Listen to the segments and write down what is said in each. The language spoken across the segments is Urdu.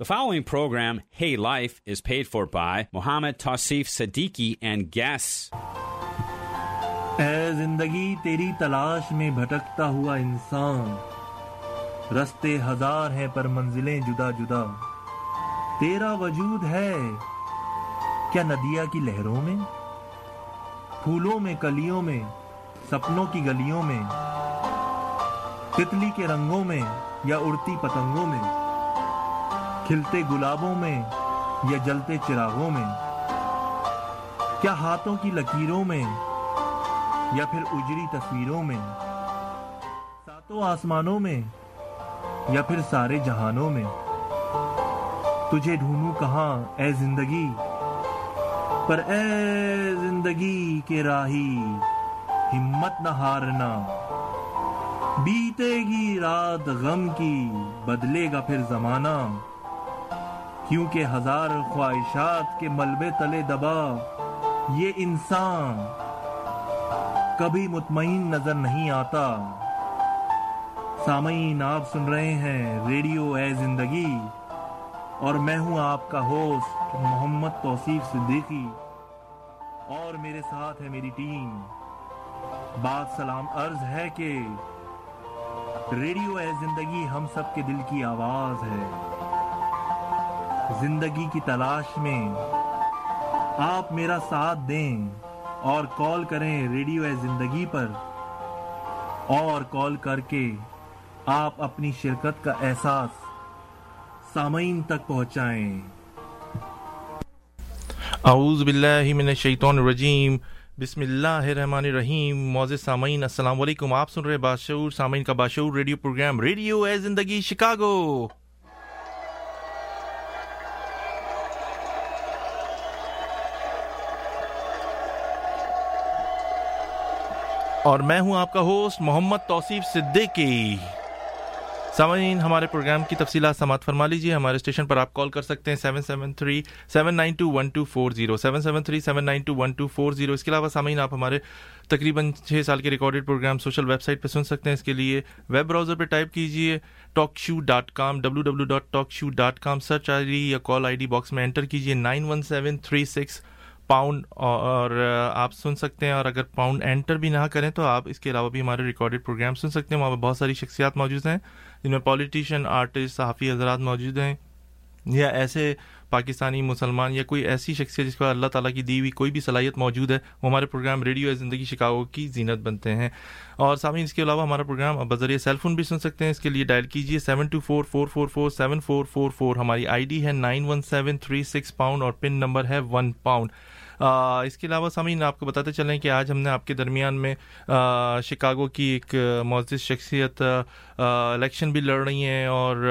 The following program, Hey Life, is paid for by Mohammed Tausif Siddiqui and guests. اے زندگی تیری تلاش میں بھٹکتا ہوا انسان رستے ہزار ہیں پر منزلیں جدا جدا۔ تیرا وجود ہے کیا ندیا کی لہروں میں؟ پھولوں میں کلیوں میں سپنوں کی گلیوں میں تتلی کے رنگوں میں یا اڑتی پتنگوں میں؟ کھلتے گلابوں میں یا جلتے چراغوں میں؟ کیا ہاتھوں کی لکیروں میں یا پھر اجری تصویروں میں؟ ساتوں آسمانوں میں یا پھر سارے جہانوں میں؟ تجھے ڈھونڈوں کہاں اے زندگی؟ پر اے زندگی کے راہی ہمت نہ ہارنا۔ بیتے گی رات غم کی، بدلے گا پھر زمانہ۔ کیونکہ ہزار خواہشات کے ملبے تلے دبا، یہ انسان کبھی مطمئن نظر نہیں آتا۔ سامعین، آپ سن رہے ہیں ریڈیو اے زندگی اور میں ہوں آپ کا ہوسٹ محمد توصیف صدیقی۔ اور میرے ساتھ ہے میری ٹیم۔ بات سلام عرض ہے کہ ریڈیو اے زندگی ہم سب کے دل کی آواز ہے۔ زندگی کی تلاش میں آپ میرا ساتھ دیں اور کال کریں ریڈیو اے زندگی پر اور کال کر کے آپ اپنی شرکت کا احساس سامعین تک پہنچائیں۔ اعوذ باللہ من الشیطان الرجیم۔ بسم اللہ الرحمن الرحیم۔ معزز سامعین، السلام علیکم۔ آپ سن رہے باشعور، سامعین کا باشعور ریڈیو پروگرام ریڈیو اے زندگی شکاگو۔ اور میں ہوں آپ کا ہوسٹ محمد توصیف صدیقی۔ سامعین، ہمارے پروگرام کی تفصیلات سماعت فرما لیجیے ہمارے اسٹیشن پر آپ کال کر سکتے ہیں seven seven three seven nine two one two four zero seven seven three seven nine two one two four zero اس کے علاوہ سامعین، آپ ہمارے تقریباً چھ سال کے recorded programme social website پہ سن سکتے ہیں۔ اس کے لیے ویب براؤزر پہ ٹائپ کیجیے talk show dot com W W dot talk show dot com search I D یا کال آئی ڈی باکس میں انٹر کیجیے nine one seven three six pound اور uh, آپ سن سکتے ہیں اور اگر پاؤنڈ انٹر بھی نہ کریں تو آپ اس کے علاوہ بھی ہمارے ریکارڈیڈ پروگرام سن سکتے ہیں۔ وہاں پہ بہت ساری شخصیات موجود ہیں جن میں پولیٹیشین آرٹسٹ صحافی حضرات موجود ہیں یا ایسے پاکستانی مسلمان یا کوئی ایسی شخصیت جس کو اللہ تعالیٰ کی دی ہوئی کوئی بھی صلاحیت موجود ہے۔ وہ ہمارے پروگرام ریڈیو زندگی شکاگو کی زینت بنتے ہیں۔ اور سامعین، اس کے علاوہ ہمارا پروگرام اب بذریعہ سیل فون بھی سن سکتے ہیں۔ اس کے لیے ڈائل کیجیے seven two four four four four seven four four four ہماری آئی ڈی ہے nine one seven three six pound اور پن نمبر ہے ون پاؤنڈ اس کے علاوہ سامعین آپ کو بتاتے چلیں کہ آج ہم نے آپ کے درمیان میں شکاگو کی ایک معزز شخصیت الیکشن بھی لڑ رہی ہیں اور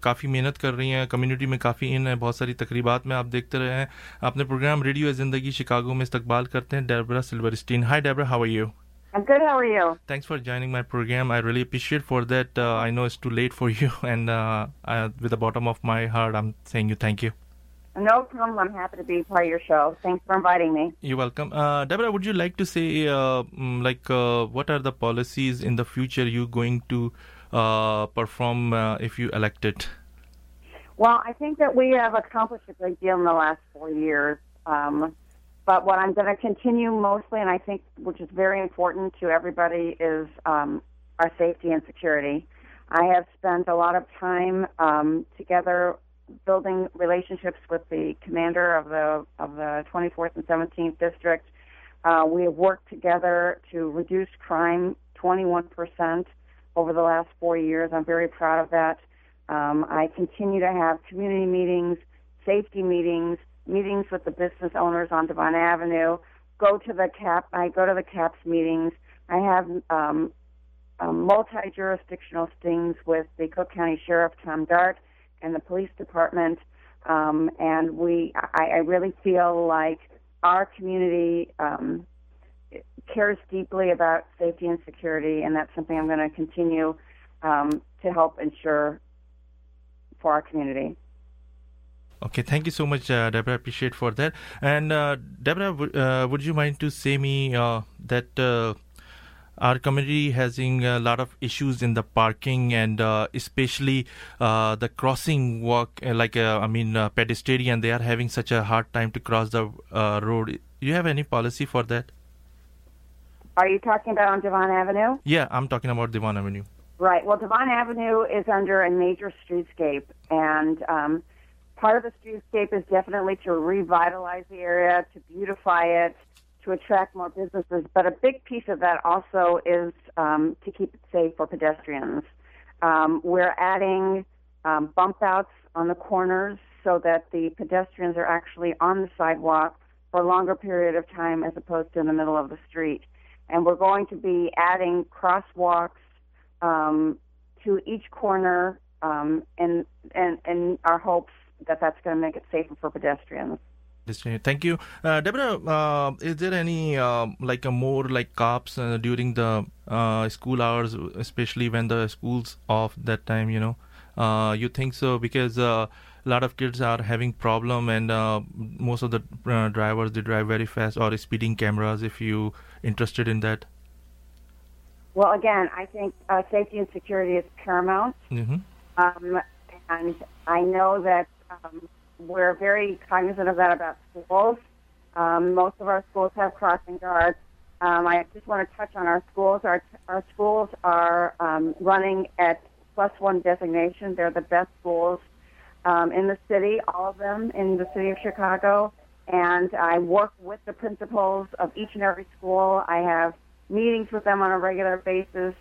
کافی محنت کر رہی ہیں کمیونٹی میں کافی ان ہے بہت ساری تقریبات میں آپ دیکھتے رہے ہیں اپنے پروگرام ریڈیو زندگی شکاگو میں استقبال کرتے ہیں Debra Silverstein hi Debra how you I'm good. How are you? Thanks for joining my program. I really appreciate for that. Uh, I know it's too late for you, and uh, I, with the bottom of my heart, I'm saying you thank you. No problem. I'm happy to be part of your show. Thanks for inviting me. You're welcome. Uh, Deborah, would you like to say, uh, mm, like, uh, what are the policies in the future you're going to uh, perform uh, if you elected? Well, I think that we have accomplished a great deal in the last four years. Um, but what I'm going to continue mostly, and I think which is very important to everybody, is um, our safety and security. I have spent a lot of time um, together building relationships with the commander of the of the 24th and 17th district. Uh, we have worked together to reduce crime 21% over the last four years. I'm very proud of that. Um, I continue to have community meetings, safety meetings, meetings with the business owners on Devon Avenue. Go to the CAP. I go to the CAPS meetings. I have um, um, multi-jurisdictional stings with the Cook County Sheriff Tom Dart and the police department. Um, and we, I, I really feel like our community um, cares deeply about safety and security, and that's something I'm going to continue um, to help ensure for our community. Okay, thank you so much, uh, Deborah. Appreciate for that. And uh, Deborah, w- uh, would you mind to say me uh, that uh, our community having a lot of issues in the parking and uh, especially uh, the crossing walk, uh, like uh, I mean uh, pedestrian, they are having such a hard time to cross the uh, road. You have any policy for that? Are you talking about on Devon Avenue? Yeah, I'm talking about Divan Avenue. Right. Well, Devon Avenue is under a major streetscape, and um, part of the streetscape is definitely to revitalize the area, to beautify it, to attract more businesses. But a big piece of that also is um, to keep it safe for pedestrians. Um, we're adding um, bump outs on the corners so that the pedestrians are actually on the sidewalk for a longer period of time as opposed to in the middle of the street. And we're going to be adding crosswalks um, to each corner um, in, in, in our hopes that that's going to make it safer for pedestrians. Thank you, uh, Deborah. Uh, is there any uh, like a more like cops uh, during the uh, school hours, especially when the school's off that time? You know, uh, you think so because uh, a lot of kids are having problem, and uh, most of the uh, drivers they drive very fast or speeding cameras. If you interested in that, Well, again, I think uh, safety and security is paramount. hmm Um, and I know that um, we're very cognizant of that about schools. Um, most of our schools have crossing guards. Um, I just want to touch on our schools. Our, our schools are um, running at plus one designation. They're the best schools um, in the city, all of them in the city of Chicago. And I work with the principals of each and every school. I have meetings with them on a regular basis,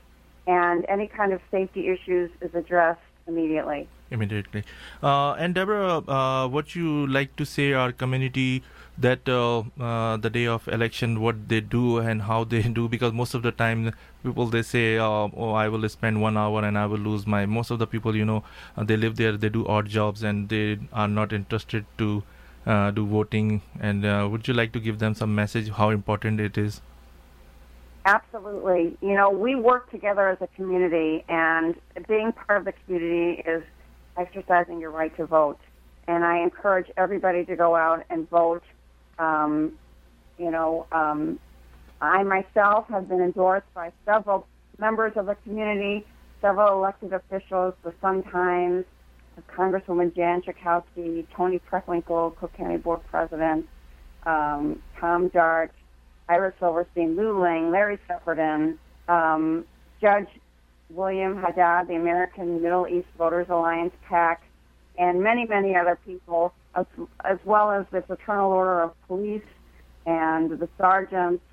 and any kind of safety issues is addressed immediately. immediately. Uh, and Deborah, uh, what you like to say our community that uh, uh, the day of election, what they do and how they do? Because most of the time, people they say, uh, "Oh, I will spend one hour and I will lose my." Most of the people, you know, uh, they live there, they do odd jobs, and they are not interested to do voting. And would you like to give them some message how important it is? Absolutely. You know, we work together as a community, and being part of the community is exercising your right to vote. And I encourage everybody to go out and vote. Um, you know, um, I myself have been endorsed by several members of the community, several elected officials, the Sun Times, Congresswoman Jan Chakowski, Tony Preckwinkle, Cook County Board President, um, Tom Dart, Ira Silverstein, Lou Ling, Larry Sepperton, um, Judge William Haddad, the American Middle East Voters Alliance PAC, and many, many other people, as, as well as the Fraternal Order of Police and the sergeants.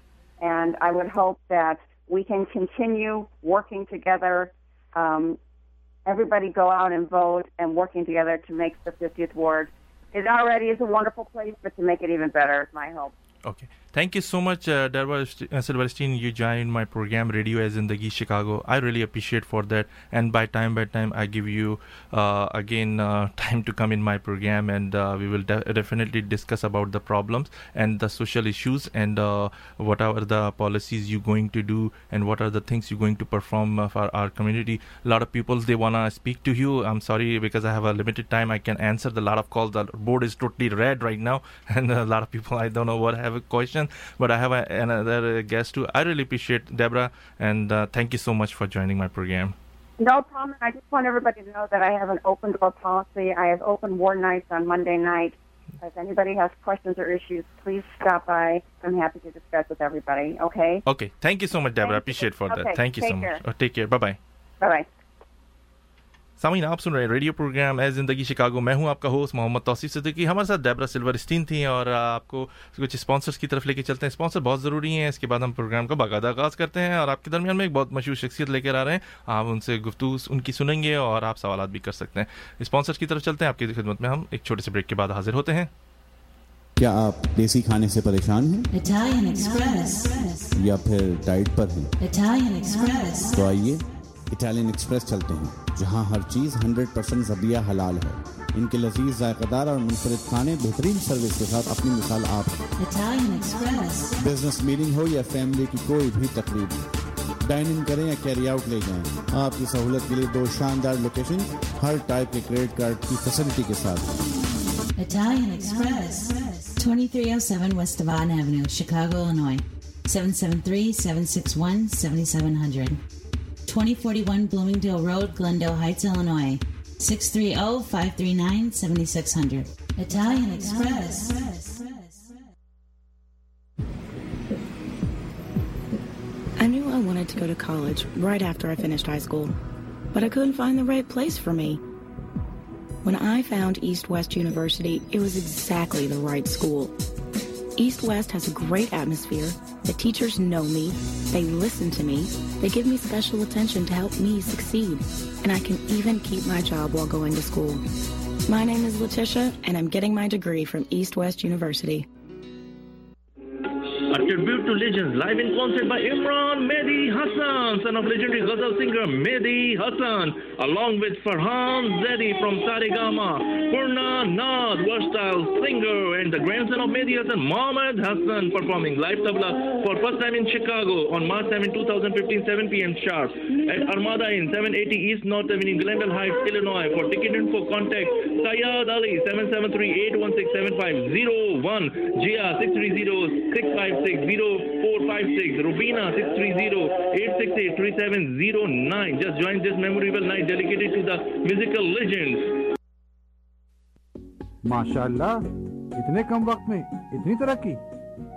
And I would hope that we can continue working together. Um, everybody go out and vote and working together to make the 50th ward. It already is a wonderful place, but to make it even better is my hope. Okay. Thank you so much, uh, Darwa uh. You joined my program, Radio as in Zindagi Chicago. I really appreciate for that. And by time by time, I give you uh, again uh, time to come in my program, and uh, we will de- definitely discuss about the problems and the social issues and uh, what are the policies you're going to do and what are the things you're going to perform uh, for our community. A lot of people they wanna speak to you. I'm sorry because I have a limited time. I can answer the lot of calls. The board is totally red right now, and a lot of people I don't know what a question, but I have a, another guest too. I really appreciate Deborah, and uh, thank you so much for joining my program. No problem. I just want everybody to know that I have an open door policy. I have open war nights on Monday night. If anybody has questions or issues, please stop by. I'm happy to discuss with everybody. Okay? Okay, thank you so much, Deborah. Thank you. Appreciate for that. Thank you so take much. care. Oh, take care. Bye bye. Bye bye. سامعین آپ سن رہے ہیں ریڈیو پروگرام اے زندگی شکاگو۔ میں ہوں آپ کا ہوسٹ محمد توصیف صدیقی۔ ہمارے ساتھ ڈیبرا سلور اسٹین تھیں اور آپ کو کچھ اسپانسرس کی طرف لے کے چلتے ہیں۔ اسپانسر بہت ضروری ہیں۔ اس کے بعد ہم پروگرام کا باقاعدہ آغاز کرتے ہیں اور آپ کے درمیان میں ایک بہت مشہور شخصیت لے کر آ رہے ہیں۔ آپ ان سے گفتگو ان کی سنیں گے اور آپ سوالات بھی کر سکتے ہیں۔ اسپانسرس کی طرف چلتے ہیں۔ آپ کی خدمت میں ہم ایک چھوٹے سے بریک کے بعد حاضر ہوتے ہیں۔ کیا آپ دیسی کھانے سے پریشان ہیں؟ یا پھر ڈائٹ پر ہیں؟ تو آئیے اٹالین ایکسپریس چلتے ہیں۔ جہاں ہر چیز ہنڈریڈ پرسینٹ زبیہ حلال ہے۔ ان کے لذیذ ذائقہ دار اور منفرد کھانے بہترین سروس کے ساتھ اپنی مثال آپ بزنس میٹنگ ہو یا فیملی کی کوئی بھی تقریب۔ ڈائن ان کریں یا کیری آؤٹ لے جائیں۔ آپ کی سہولت کے لیے دو شاندار لوکیشن ہر ٹائپ کے کریڈٹ کارڈ کی فیسلٹی کے ساتھ۔ Italian Express, 2307 West Devon Avenue, Chicago, Illinois, 773-761-7700. 2041 Bloomingdale Road, Glendale Heights, Illinois, 630-539-7600. Italian Express. I knew I wanted to go to college right after I finished high school, but I couldn't find the right place for me. When I found East West University, it was exactly the right school. East West has a great atmosphere. The teachers know me. They listen to me. They give me special attention to help me succeed. And I can even keep my job while going to school. My name is Letitia, and I'm getting my degree from East West University. A tribute to legends, live in concert by Imran Mehdi Hassan, son of legendary ghazal singer Mehdi Hassan, along with Farhan Zedi from Sarigama, Purna Naad, versatile singer, and the grandson of Mehdi Hassan, Mohammad Hassan, performing live tabla for first time in Chicago on March 7, 2015, 7 p.m. sharp at Armada Inn, 780 East North Avenue, Glendale Heights, Illinois. For ticket info, contact Sayad Ali, 773-816-7501, Jia, 630-656. 0456 Rubina 630-868-3709 just join this memorable night dedicated to the musical legends. ماشاءاللہ اتنے کم وقت میں اتنی ترقی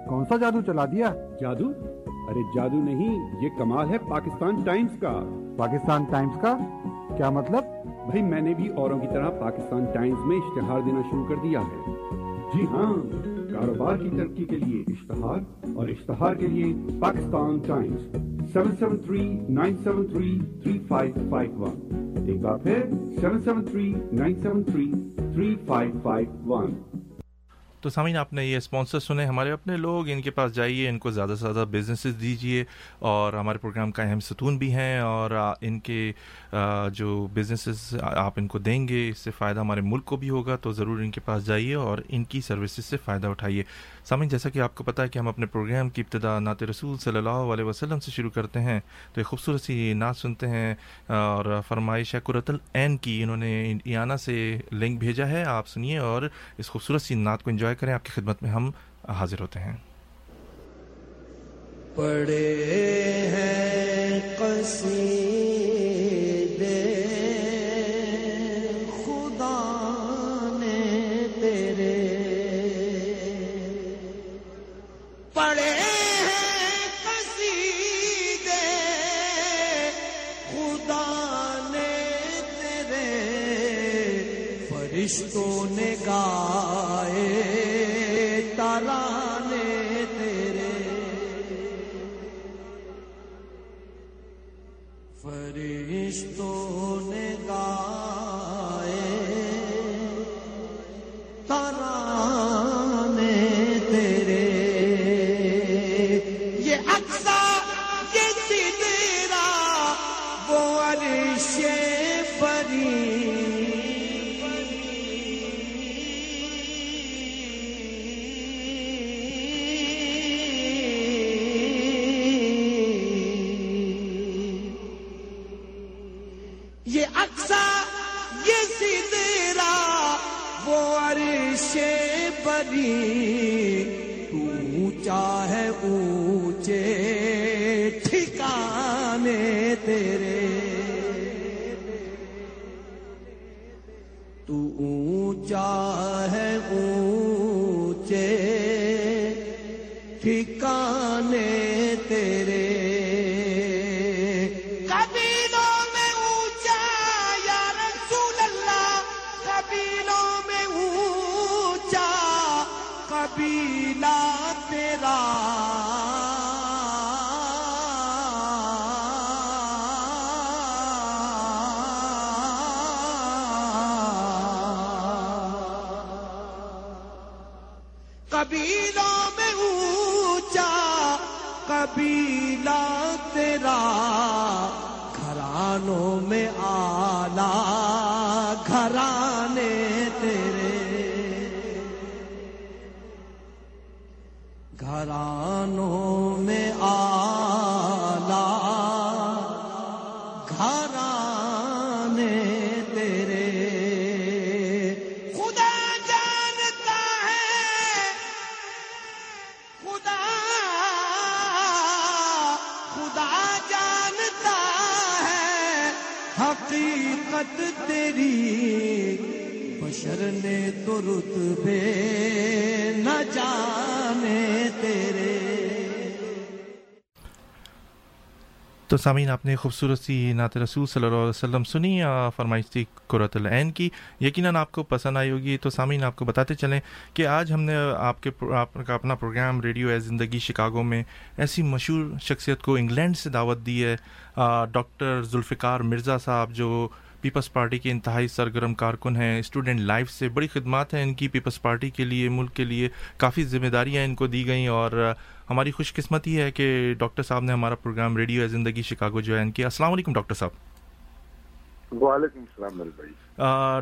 کون سا جادو چلا دیا جادو ارے جادو نہیں یہ کمال ہے پاکستان ٹائمز کا پاکستان ٹائمز کا کیا مطلب بھائی میں نے بھی اوروں کی طرح پاکستان ٹائمز میں اشتہار دینا شروع کر دیا ہے۔ جی ہاں کاروبار کی ترقی کے لیے اشتہار اور اشتہار کے لیے Pakistan Times. Seven seven three nine seven three three five five one. ایک بار پھر seven seven three nine seven three three five five one. تو سامعین، آپ نے یہ اسپانسر سنے۔ ہمارے اپنے لوگ، ان کے پاس جائیے، ان کو زیادہ سے زیادہ بزنسز دیجیے۔ اور ہمارے پروگرام کا اہم ستون بھی ہیں۔ اور ان کے جو بزنسز آپ ان کو دیں گے، اس سے فائدہ ہمارے ملک کو بھی ہوگا۔ تو ضرور ان کے پاس جائیے اور ان کی سروسز سے فائدہ اٹھائیے۔ سامعین، جیسا کہ آپ کو پتہ ہے کہ ہم اپنے پروگرام کی ابتدا نعت رسول صلی اللہ علیہ وسلم سے شروع کرتے ہیں تو ایک خوبصورت سی نعت سنتے ہیں اور فرمائش ہے قرۃ العین کی، انہوں نے ایانا سے لنک بھیجا ہے، آپ سنیے اور اس خوبصورت سی نعت کو انجوائے کریں۔ آپ کی خدمت میں ہم حاضر ہوتے ہیں۔ پڑے ہیں قصیدے پڑے ہیں قصیدے خدا نے تیرے فرشتوں نے گائے گھرانوں میں آلہ گھرانے تیرے۔ خدا جانتا ہے خدا خدا جانتا ہے حقیقت تیری کرنے تو رتبے نہ جانے تیرے۔ تو سامعین، آپ نے خوبصورت سی نعت رسول صلی اللہ علیہ وسلم سنی فرمائش تھی قرۃ العین کی۔ یقیناً آپ کو پسند آئی ہوگی۔ تو سامعین، آپ کو بتاتے چلیں کہ آج ہم نے آپ کے آپ کا اپنا پروگرام ریڈیو ہے زندگی شکاگو میں ایسی مشہور شخصیت کو انگلینڈ سے دعوت دی ہے ڈاکٹر ذوالفقار مرزا صاحب، جو پیپلس پارٹی کے انتہائی سرگرم کارکن ہیں۔ اسٹوڈنٹ لائف سے بڑی خدمات ہیں ان کی۔ پیپلس پارٹی کے لیے ملک کے لیے کافی ذمہ داریاں ان کو دی گئیں اور ہماری خوش قسمتی ہے کہ ڈاکٹر صاحب نے ہمارا program radio Zindagi Chicago join کیا السلام علیکم ڈاکٹر صاحب۔ وعلیکم السلام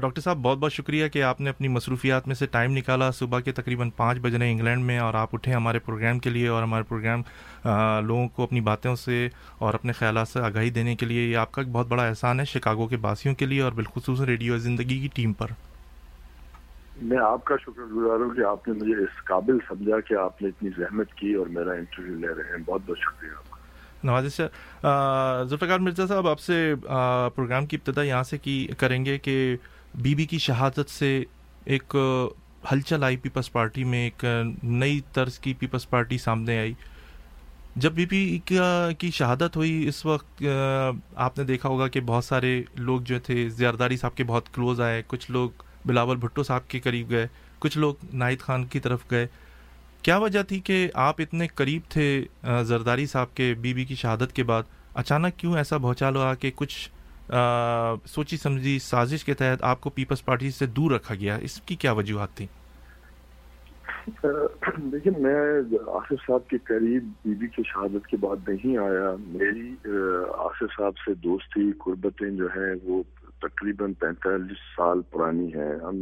ڈاکٹر صاحب بہت بہت شکریہ کہ آپ نے اپنی مصروفیات میں سے ٹائم نکالا۔ صبح کے تقریباً پانچ بج رہے انگلینڈ میں اور آپ اٹھے ہمارے پروگرام کے لیے اور ہمارے پروگرام لوگوں کو اپنی باتوں سے اور اپنے خیالات سے آگاہی دینے کے لیے یہ آپ کا ایک بہت بڑا احسان ہے شکاگو کے باسیوں کے لیے اور بالخصوص ریڈیو زندگی کی ٹیم پر۔ میں آپ کا شکر گزار ہوں کہ آپ نے مجھے اس قابل سمجھا کہ آپ نے اتنی زحمت کی اور میرا انٹرویو لے رہے ہیں۔ بہت بہت شکریہ آپ کا۔ نواز شاہ ذوالفقار مرزا صاحب آپ سے پروگرام کی ابتدا یہاں سے کی کریں گے کہ بی بی کی شہادت سے ایک ہلچل آئی پیپلس پارٹی میں ایک نئی طرز کی پیپلز پارٹی سامنے آئی۔ جب بی پی کی شہادت ہوئی، اس وقت آپ نے دیکھا ہوگا کہ بہت سارے لوگ جو تھے، زیارداری صاحب کے بہت کلوز آئے، کچھ لوگ بلاول بھٹو صاحب کے قریب گئے، کچھ لوگ ناہید خان کی طرف گئے۔ کیا وجہ تھی کہ آپ اتنے قریب تھے زرداری صاحب کے، بی بی کی شہادت کے بعد؟ اچانک کیوں ایسا بہچال ہوا کہ کچھ سوچی سمجھی سازش کے تحت آپ کو پیپلز پارٹی سے دور رکھا گیا؟ اس کی کیا وجوہات تھیں؟ دیکھیے میں آصف صاحب کے قریب بی بی کی شہادت کے بعد نہیں آیا۔ میری آصف صاحب سے دوستی، قربتیں جو ہیں، وہ تقریباً پینتالیس سال پرانی ہیں۔ ہم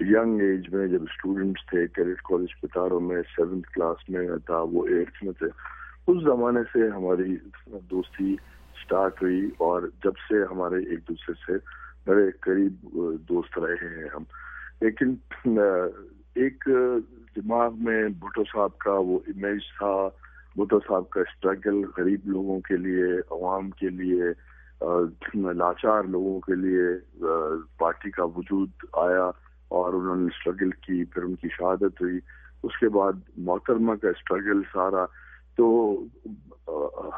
ینگ ایج میں جب اسٹوڈنٹس تھے کیڈٹ کالج پتاروں میں سیونتھ کلاس میں تھا، وہ ایٹتھ میں تھے۔ اس زمانے سے ہماری دوستی اسٹارٹ ہوئی اور جب سے ہمارے ایک دوسرے سے میرے قریب دوست رہے ہیں ہم۔ لیکن ایک دماغ میں بھٹو صاحب کا وہ امیج تھا۔ بھٹو صاحب کا اسٹرگل غریب لوگوں کے لیے، عوام کے لیے لاچار لوگوں کے لیے پارٹی کا وجود آیا اور انہوں نے اسٹرگل کی، پھر ان کی شہادت ہوئی۔ اس کے بعد محترمہ کا اسٹرگل سارا۔ تو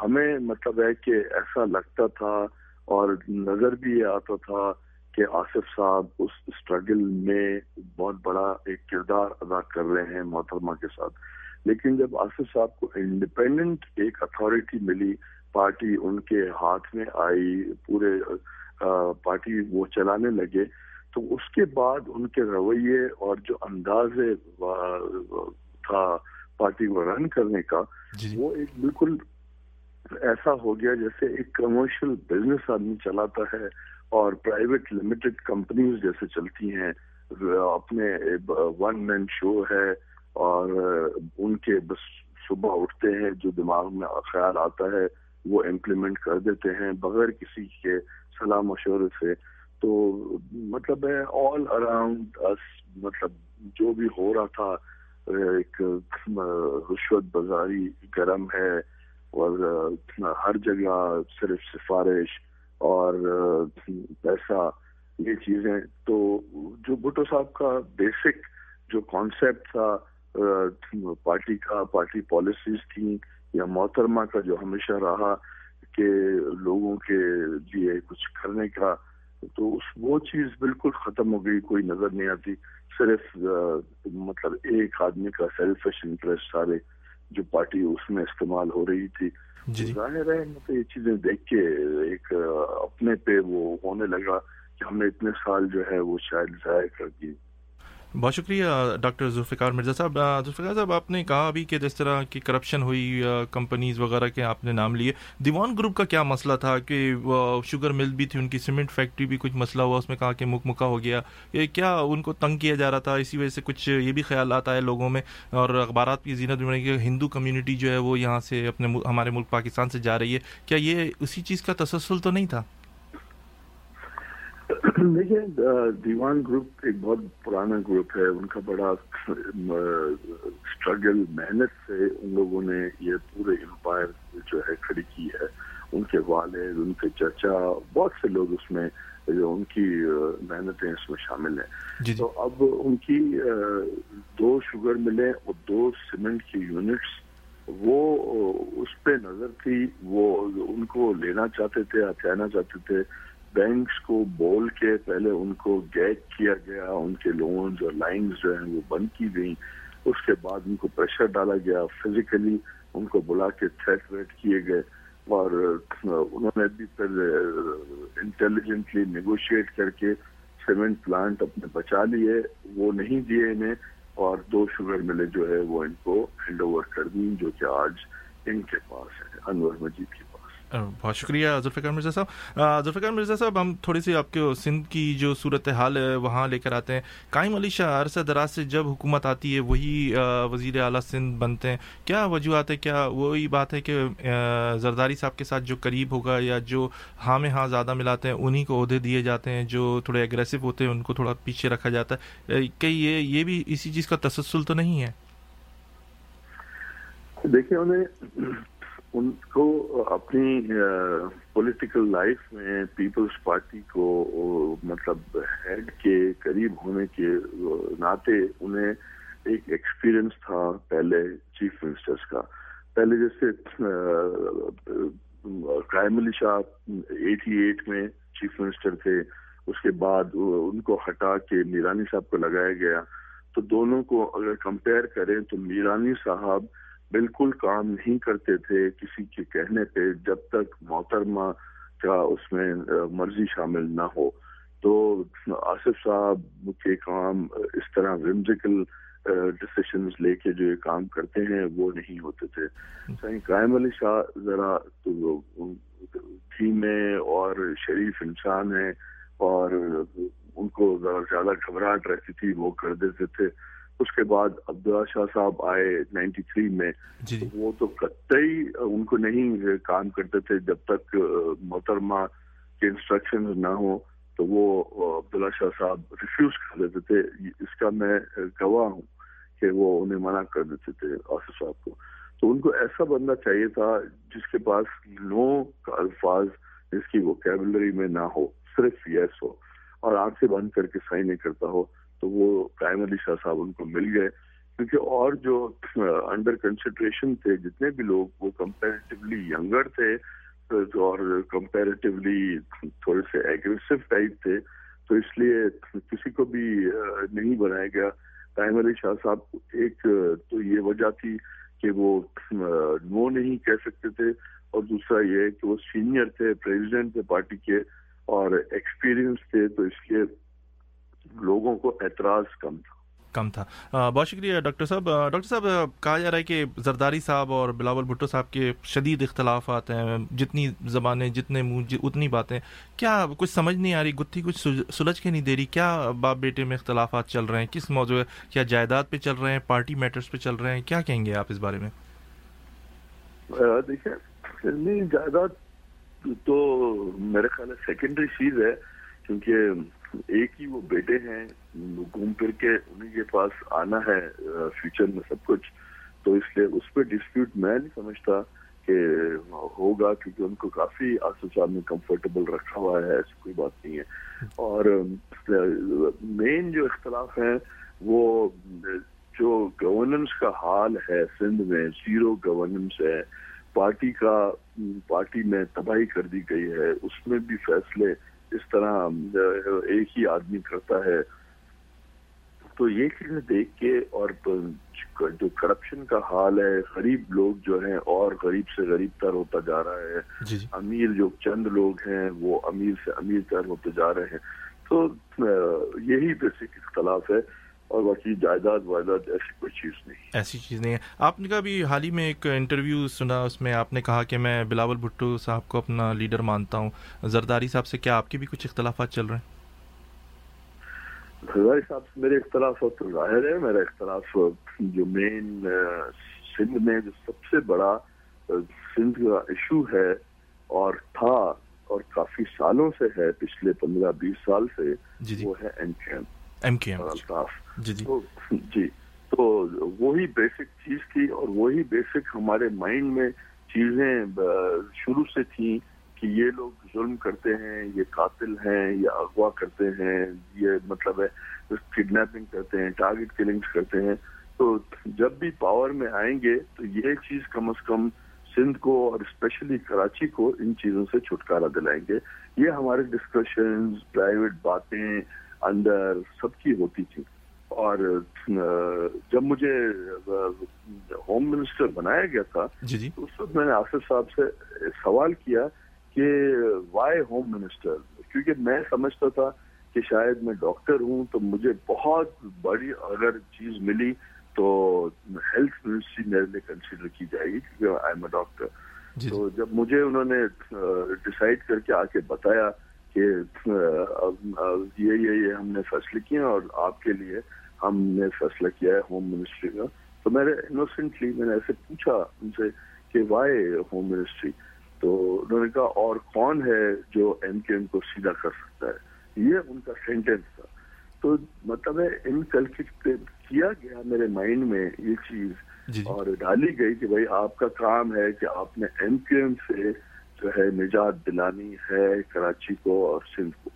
ہمیں مطلب ہے کہ ایسا لگتا تھا اور نظر بھی یہ آتا تھا۔ کہ آصف صاحب اس اسٹرگل میں بہت بڑا ایک کردار ادا کر رہے ہیں محترمہ کے ساتھ لیکن جب آصف صاحب کو انڈیپینڈنٹ ایک اتھارٹی ملی پارٹی ان کے ہاتھ میں آئی پورے پارٹی وہ چلانے لگے تو اس کے بعد ان کے رویے اور جو انداز تھا پارٹی کو رن کرنے کا جی. وہ ایک بالکل ایسا ہو گیا جیسے ایک کمرشل بزنس آدمی چلاتا ہے اور پرائیویٹ لمیٹڈ کمپنیز جیسے چلتی ہیں، اپنے ون مین شو ہے اور ان کے بس صبح اٹھتے ہیں، جو دماغ میں خیال آتا ہے، وہ امپلیمنٹ کر دیتے ہیں بغیر کسی کے صلاح مشورے سے تو مطلب ہے آل اراؤنڈ مطلب جو بھی ہو رہا تھا، ایک رشوت بازاری گرم ہے اور ہر جگہ صرف سفارش اور پیسہ یہ چیزیں تو جو بھٹو صاحب کا بیسک جو کانسیپٹ تھا پارٹی کا، پارٹی پالیسیز تھی یا محترمہ کا جو ہمیشہ رہا کہ لوگوں کے لیے کچھ کرنے کا، تو اس وہ چیز بالکل ختم ہو گئی، کوئی نظر نہیں آتی۔ صرف مطلب ایک آدمی کا سیلفش انٹرسٹ سارے جو پارٹی اس میں استعمال ہو رہی تھی۔ جی۔ ظاہر ہے تو یہ چیزیں دیکھ کے ایک اپنے پہ وہ ہونے لگا کہ ہم نے اتنے سال جو ہے وہ شاید ضائع کر دی بہت شکریہ ڈاکٹر ذوالفقار مرزا صاحب۔ ذوالفقار صاحب، آپ نے کہا ابھی کہ جس طرح کی کرپشن ہوئی کمپنیز وغیرہ کے آپ نے نام لیے۔ دیوان گروپ کا کیا مسئلہ تھا کہ شوگر مل بھی تھی، ان کی سیمنٹ فیکٹری بھی کچھ مسئلہ ہوا، اس میں کہا کہ مک مکا ہو گیا۔ یہ کیا ان کو تنگ کیا جا رہا تھا؟ اسی وجہ سے کچھ یہ بھی خیالات آئے لوگوں میں۔ اور اخبارات کی زینت بنے کہ ہندو کمیونٹی جو ہے، وہ یہاں سے اپنے ہمارے ملک پاکستان سے جا رہی ہے۔ کیا یہ اسی چیز کا تسلسل تو نہیں تھا؟ دیکھیے دیوان گروپ ایک بہت پرانا گروپ ہے۔ ان کا بڑا اسٹرگل محنت سے ان لوگوں نے یہ پورے امپائر جو ہے کھڑی کی ہے۔ ان کے والد ان کے چچا بہت سے لوگ اس میں جو ان کی محنتیں اس میں شامل ہیں۔ تو اب ان کی دو شوگر ملیں اور دو سیمنٹ کی یونٹس وہ اس پہ نظر تھی وہ ان کو لینا چاہتے تھے ہتھیانا چاہتے تھے۔ بینکس کو بول کے پہلے ان کو گیگ کیا گیا، ان کے لونز اور لائنز جو ہیں وہ بند کی گئیں، اس کے بعد ان کو پریشر ڈالا گیا فزیکلی، ان کو بلا کے تھریٹ ویٹ کیے گئے اور انہوں نے بھی پھر انٹیلیجنٹلی نیگوشیٹ کر کے سیمنٹ پلانٹ اپنے بچا لیے، وہ نہیں دیے انہیں اور دو شوگر ملے جو ہے وہ ان کو ہینڈ اوور کر دیں جو کہ آج ان کے پاس ہے، انور مجید کے بہت شکریہ ذوالفقار مرزا صاحب. ذوالفقار مرزا صاحب، ہم تھوڑی سی آپ کے سندھ کی جو صورت حال ہے، وہاں لے کر آتے ہیں. قائم علی شاہ عرصہ دراز سے جب حکومت آتی ہے، وہی وزیر اعلیٰ سندھ بنتے ہیں. کیا وجوہات ہے کیا وہی بات ہے کہ زرداری صاحب کے ساتھ جو قریب ہوگا یا جو ہاں میں ہاں زیادہ ملاتے ہیں انہیں کو عہدے دیے جاتے ہیں، جو تھوڑے اگریسو ہوتے ہیں، ان کو تھوڑا پیچھے رکھا جاتا ہے. کہ یہ یہ بھی اسی چیز کا تسلسل تو نہیں ہے؟ دیکھیں انہیں ان کو اپنی پولیٹیکل لائف میں پیپلز پارٹی کو مطلب ہیڈ کے قریب ہونے کے ناطے انہیں ایک ایکسپیرئنس تھا پہلے چیف منسٹرز کا۔ پہلے جیسے قائم علی شاہ ایٹی ایٹ میں چیف منسٹر تھے، اس کے بعد ان کو ہٹا کے میرانی صاحب کو لگایا گیا۔ تو دونوں کو اگر کمپیئر کریں تو میرانی صاحب بالکل کام نہیں کرتے تھے کسی کے کہنے پہ جب تک محترمہ کا اس میں مرضی شامل نہ ہو۔ تو آصف صاحب کے کام، اس طرح ومزیکل ڈسیشنز لے کے جو یہ کام کرتے ہیں وہ نہیں ہوتے تھے۔ سائیں قائم علی شاہ ذرا دھیمے اور شریف انسان ہیں اور ان کو ذرا زیادہ گھبراہٹ رہتی تھی، وہ کر دیتے تھے۔ اس کے بعد عبداللہ شاہ صاحب آئے نائنٹی تھری میں جی۔ وہ تو قطعی ان کو نہیں کام کرتے تھے جب تک محترمہ کے انسٹرکشن نہ ہو تو وہ عبداللہ شاہ صاحب ریفیوز کر دیتے تھے۔ اس کا میں گواہ ہوں کہ وہ انہیں منع کر دیتے تھے آصف صاحب کو۔ تو ان کو ایسا بندہ چاہیے تھا جس کے پاس نو کا الفاظ جس کی وہ کیبلری میں نہ ہو صرف یس ہو اور آنکھیں بند کر کے صحیح نہیں کرتا ہو۔ تو وہ قائم علی شاہ صاحب ان کو مل گئے۔ کیونکہ اور جو انڈر کنسیڈریشن تھے، جتنے بھی لوگ، وہ کمپیریٹیولی ینگر تھے، اور کمپیریٹیولی تھوڑے سے ایگریسو ٹائپ تھے، تو اس لیے کسی کو بھی نہیں بنایا گیا۔ قائم علی شاہ صاحب ایک تو یہ وجہ تھی کہ وہ نو نہیں کہہ سکتے تھے۔ اور دوسرا یہ کہ وہ سینئر تھے پریزیڈنٹ تھے پارٹی کے، اور ایکسپیرینس تھے، تو اس لیے لوگوں کو اعتراض کم تھا۔ کم تھا۔ بہت شکریہ ڈاکٹر صاحب۔ ڈاکٹر صاحب کہا جا رہا ہے کہ زرداری صاحب اور بلاول بھٹو صاحب کے شدید اختلافات ہیں۔ جتنی زبانیں جتنے منہ اتنی باتیں۔ کیا کچھ سمجھ نہیں آ رہی؟ گتھی کچھ سلجھ کے نہیں دے رہی۔ کیا باپ بیٹے میں اختلافات چل رہے ہیں؟ کس موضوع کیا جائیداد پہ چل رہے ہیں؟ پارٹی میٹرز پہ چل رہے ہیں؟ کیا کہیں گے آپ اس بارے میں؟ دیکھیں جائیداد تو میرے خیال ہے سیکنڈری چیز ہے کیونکہ ایک ہی وہ بیٹے ہیں گھوم پھر کے انہیں کے پاس آنا ہے فیوچر میں سب کچھ۔ تو اس لیے اس پہ ڈسپیوٹ میں نہیں سمجھتا کہ ہوگا، کیونکہ ان کو کافی آصف صاحب میں کمفرٹیبل رکھا ہوا ہے، ایسی کوئی بات نہیں ہے۔ اور مین جو اختلاف ہیں، وہ، جو گورننس کا حال ہے سندھ میں زیرو گورننس ہے۔ پارٹی کا، پارٹی میں تباہی کر دی گئی ہے۔ اس میں بھی فیصلے اس طرح ایک ہی آدمی کرتا ہے۔ تو یہ چیزیں دیکھ کے اور جو کرپشن کا حال ہے غریب لوگ جو ہیں اور غریب سے غریب تر ہوتا جا رہا ہے۔ جی جی۔ امیر جو چند لوگ ہیں وہ امیر سے امیر تر ہوتے جا رہے ہیں۔ تو یہی بیسک اختلاف ہے۔ اور باقی جائیداد وائداد ایسی کوئی چیز نہیں۔ ایسی چیز نہیں ہے۔ آپ نے کہا بھی حال ہی میں ایک انٹرویو سنا اس میں آپ نے کہا کہ میں بلاول بھٹو صاحب کو اپنا لیڈر مانتا ہوں۔ زرداری صاحب سے کیا آپ کے بھی کچھ اختلافات چل رہے ہیں؟ زرداری صاحب سے میرے اختلافات تو ظاہر ہے میرا اختلاف جو مین سندھ میں جو سب سے بڑا سندھ کا ایشو ہے اور تھا اور کافی سالوں سے ہے پچھلے پندرہ بیس سال سے وہ ہے کے ایم کے ایم۔ الطاف جی جی۔ جی تو وہی بیسک چیز تھی اور وہی بیسک ہمارے مائنڈ میں چیزیں شروع سے تھیں کہ یہ لوگ ظلم کرتے ہیں یہ قاتل ہیں یا اغوا کرتے ہیں یہ مطلب ہے کڈنیپنگ کرتے ہیں ٹارگیٹ کلنگس کرتے ہیں۔ تو جب بھی پاور میں آئیں گے تو یہ چیز کم از کم سندھ کو اور اسپیشلی کراچی کو ان چیزوں سے چھٹکارا دلائیں گے۔ یہ ہمارے ڈسکشن پرائیویٹ باتیں اندر سب کی ہوتی تھی۔ اور جب مجھے ہوم منسٹر بنایا گیا تھا جی جی۔ تو اس وقت میں نے آصف صاحب سے سوال کیا کہ وائی ہوم منسٹر کیونکہ میں سمجھتا تھا کہ شاید میں ڈاکٹر ہوں تو مجھے بہت بڑی اگر چیز ملی تو ہیلتھ منسٹری میرے لیے کنسیڈر کی جائے گی کیونکہ آئی ایم اے ڈاکٹر تو جب مجھے انہوں نے ڈسائڈ کر کے آ کے بتایا کہ یہ یہ ہم نے فیصلے کیے اور آپ کے لیے ہم نے فیصلہ کیا ہے ہوم منسٹری کا۔ تو میں نے انوسینٹلی میں نے ایسے پوچھا ان سے کہ وائی ہوم منسٹری تو انہوں نے کہا اور کون ہے جو ایم کے ایم کو سیدھا کر سکتا ہے؟ یہ ان کا سینٹینس تھا۔ تو مطلب ہے انکلکیٹ کیا گیا میرے مائنڈ میں یہ چیز اور ڈالی گئی کہ بھائی آپ کا کام ہے کہ آپ نے ایم کیو ایم سے جو ہے نجات دلانی ہے کراچی کو اور سندھ کو۔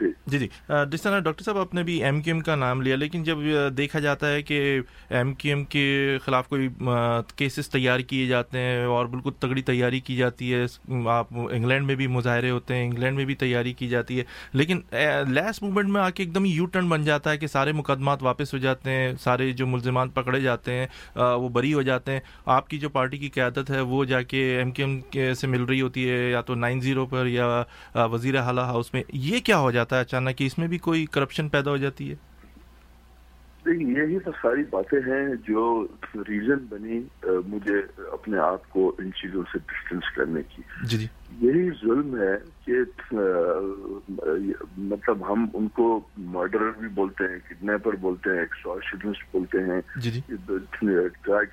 جی۔ جی جی۔ جس طرح ڈاکٹر صاحب، آپ نے بھی ایم کیو ایم کا نام لیا، لیکن جب دیکھا جاتا ہے کہ ایم کیو ایم کے خلاف کوئی کیسز تیار کیے جاتے ہیں اور بالکل تگڑی تیاری کی جاتی ہے، آپ انگلینڈ میں بھی مظاہرے ہوتے ہیں، انگلینڈ میں بھی تیاری کی جاتی ہے، لیکن لیس موومنٹ میں آ کے ایک دم یو ٹرن بن جاتا ہے کہ سارے مقدمات واپس ہو جاتے ہیں، سارے جو ملزمان پکڑے جاتے ہیں وہ بری ہو جاتے ہیں۔ آپ کی جو پارٹی کی قیادت ہے، وہ جا کے ایم کیو ایم سے مل رہی ہوتی ہے، یا تو نائن زیرو پر یا وزیر اعلیٰ ہاؤس میں۔ یہ کیا ہو جاتا ہے اچانک اس میں بھی کوئی کرپشن پیدا ہو جاتی ہے؟ یہی تو ساری باتیں ہیں جو ریزن بنی مجھے اپنے آپ کو ان چیزوں سے ڈسٹینس کرنے کی۔ جی جی۔ یہی ظلم ہے کہ مطلب ہم ان کو مرڈر بھی بولتے ہیں کڈنیپر بولتے ہیں ایکسٹارشنسٹ بولتے ہیں جی جی۔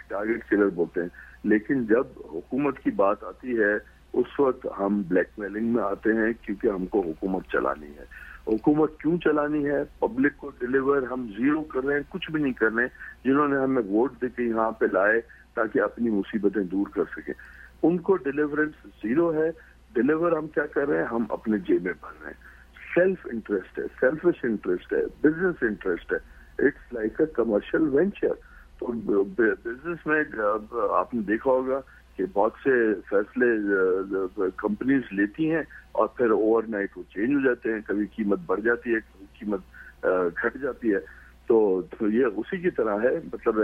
ٹارگیٹ کلر بولتے ہیں۔ لیکن جب حکومت کی بات آتی ہے اس وقت ہم بلیک میلنگ میں آتے ہیں کیونکہ ہم کو حکومت چلانی ہے۔ حکومت کیوں چلانی ہے؟ پبلک کو ڈلیور ہم زیرو کر رہے ہیں، کچھ بھی نہیں کر رہے ہیں۔ جنہوں نے ہمیں ووٹ دے کے یہاں پہ لائے تاکہ اپنی مصیبتیں دور کر سکیں۔ ان کو ڈلیورنس زیرو ہے۔ ڈلیور ہم کیا کر رہے ہیں؟ ہم اپنے جیب میں بھر رہے ہیں۔ سیلف انٹرسٹ ہے سیلفش انٹرسٹ ہے بزنس انٹرسٹ ہے۔ It's like a commercial venture تو بزنس میں آپ نے دیکھا ہوگا کہ بہت سے فیصلے کمپنیز لیتی ہیں اور پھر اوور نائٹ وہ چینج ہو جاتے ہیں کبھی قیمت بڑھ جاتی ہے کبھی قیمت گھٹ جاتی ہے۔ تو یہ اسی کی طرح ہے مطلب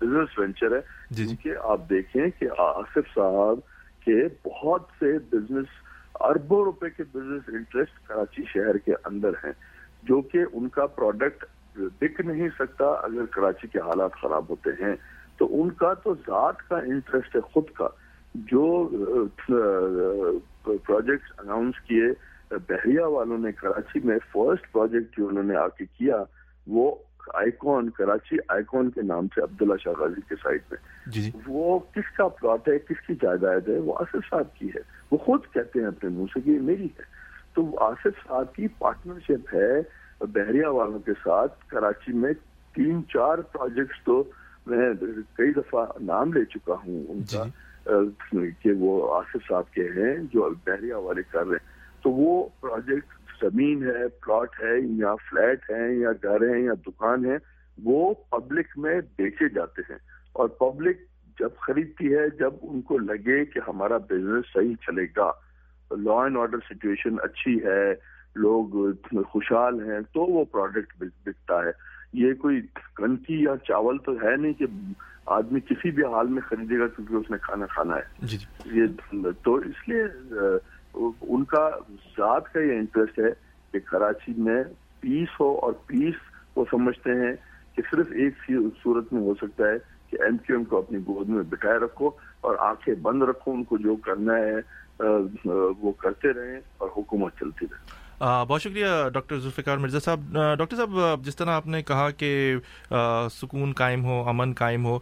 بزنس وینچر ہے۔ جن کے آپ دیکھیں کہ آصف صاحب کے بہت سے بزنس اربوں روپے کے بزنس انٹرسٹ کراچی شہر کے اندر ہیں جو کہ ان کا پروڈکٹ بک نہیں سکتا اگر کراچی کے حالات خراب ہوتے ہیں۔ تو ان کا تو ذات کا انٹرسٹ ہے خود کا۔ جو پروجیکٹ اناؤنس کیے بحریہ والوں نے کراچی میں فرسٹ پروجیکٹ جو انہوں نے آ کے کیا وہ آئیکون کراچی آئیکون کے نام سے عبداللہ شاہ غازی کے سائڈ میں۔ جی وہ کس کا پلاٹ ہے کس کی جائیداد ہے وہ آصف صاحب کی ہے۔ وہ خود کہتے ہیں اپنے منہ سے کہ یہ میری ہے۔ تو آصف صاحب کی پارٹنرشپ ہے بحریہ والوں کے ساتھ کراچی میں تین چار پروجیکٹس تو میں کئی دفعہ نام لے چکا ہوں ان کا کہ وہ آصف صاحب کے ہیں جو بحریہ والے کر رہے ہیں۔ تو وہ پروجیکٹ زمین ہے پلاٹ ہے یا فلیٹ ہے یا گھر ہے یا دکان ہے وہ پبلک میں بیچے جاتے ہیں۔ اور پبلک جب خریدتی ہے جب ان کو لگے کہ ہمارا بزنس صحیح چلے گا لا اینڈ آرڈر سچویشن اچھی ہے لوگ خوشحال ہیں تو وہ پروڈکٹ بکتا ہے۔ یہ کوئی کنکی یا چاول تو ہے نہیں کہ آدمی کسی بھی حال میں خریدے گا کیونکہ اس نے کھانا کھانا ہے۔ جی یہ تو اس لیے ان کا ذات کا یہ انٹرسٹ ہے کہ کراچی میں پیس ہو اور پیس وہ سمجھتے ہیں کہ صرف ایک صورت میں ہو سکتا ہے کہ ایم کیو ایم کو اپنی گود میں بٹھائے رکھو اور آنکھیں بند رکھو ان کو جو کرنا ہے وہ کرتے رہیں اور حکومت چلتی رہے۔ بہت شکریہ ڈاکٹر ذوالفقار مرزا صاحب۔ ڈاکٹر صاحب، جس طرح آپ نے کہا کہ سکون قائم ہو، امن قائم ہو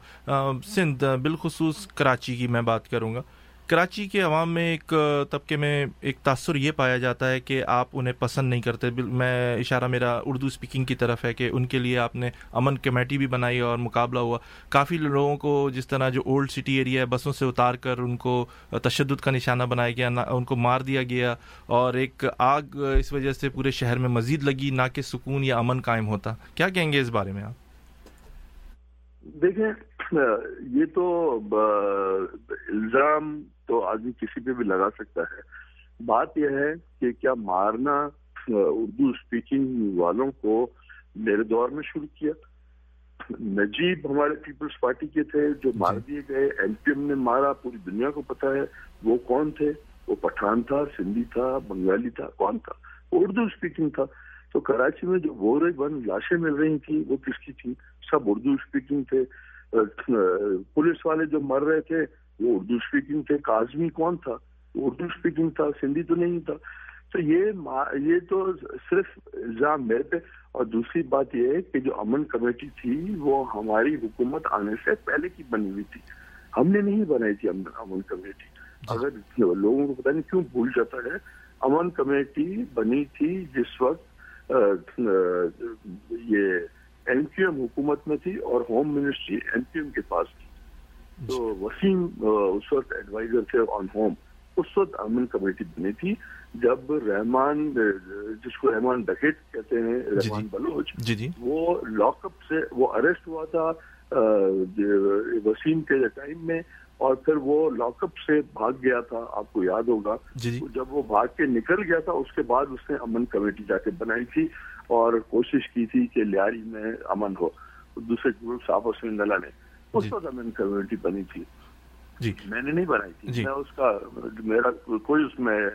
سندھ بالخصوص کراچی کی میں بات کروں گا۔ کراچی کے عوام میں ایک طبقے میں ایک تاثر یہ پایا جاتا ہے کہ آپ انہیں پسند نہیں کرتے۔ میں اشارہ میرا اردو اسپیکنگ کی طرف ہے کہ ان کے لیے آپ نے امن کمیٹی بھی بنائی اور مقابلہ ہوا۔ کافی لوگوں کو جس طرح جو اولڈ سٹی ایریا ہے، بسوں سے اتار کر ان کو تشدد کا نشانہ بنایا گیا ان کو مار دیا گیا اور ایک آگ اس وجہ سے پورے شہر میں مزید لگی، نہ کہ سکون یا امن قائم ہوتا۔ کیا کہیں گے اس بارے میں آپ؟ دیکھیں یہ تو الزام تو آدمی کسی پہ بھی لگا سکتا ہے۔ بات یہ ہے کہ کیا مارنا اردو اسپیکنگ والوں کو میرے دور میں شروع کیا۔ نجیب ہمارے پیپلز پارٹی کے تھے جو مار جی۔ دیے گئے۔ ایم پی ایم نے مارا پوری دنیا کو پتا ہے۔ وہ کون تھے؟ وہ پٹھان تھا سندھی تھا بنگالی تھا کون تھا؟ اردو اسپیکنگ تھا۔ تو کراچی میں جو بورے بند لاشیں مل رہی تھی وہ کس کی تھی سب اردو اسپیکنگ تھے۔ پولیس والے جو مر رہے تھے وہ اردو اسپیکنگ تھے کازمی کون تھا؟ وہ اردو اسپیکنگ تھا سندھی تو نہیں تھا۔ تو یہ یہ تو صرف الزام میرے پہ۔ اور دوسری بات یہ ہے کہ جو امن کمیٹی تھی وہ ہماری حکومت آنے سے پہلے کی بنی ہوئی تھی۔ ہم نے نہیں بنائی تھی امن کمیٹی۔ اگر لوگوں کو پتہ نہیں کیوں بھول جاتا ہے۔ امن کمیٹی بنی تھی جس وقت یہ ایم کیو ایم حکومت میں تھی اور home ministry M Q M کے پاس تھی۔ تو وسیم اس وقت ایڈوائزر تھے آن ہوم اس وقت امن کمیٹی بنی تھی جب رحمان جس کو رحمان ڈکیٹ کہتے ہیں۔ رحمان بلوچ وہ لاک اپ سے وہ اریسٹ ہوا تھا وسیم کے ٹائم میں اور پھر وہ لاک اپ سے بھاگ گیا تھا آپ کو یاد ہوگا جب وہ بھاگ کے نکل گیا تھا اس کے بعد اس نے امن کمیٹی جا کے بنائی تھی اور کوشش کی تھی کہ لیاری میں امن ہو دوسرے گروپ صاحب حسین اللہ نے اس وقت امن کمیونٹی بنی تھی۔ جی۔ میں نے نہیں بنائی تھی۔ جی۔ میں اس کا میرا کوئی اس میں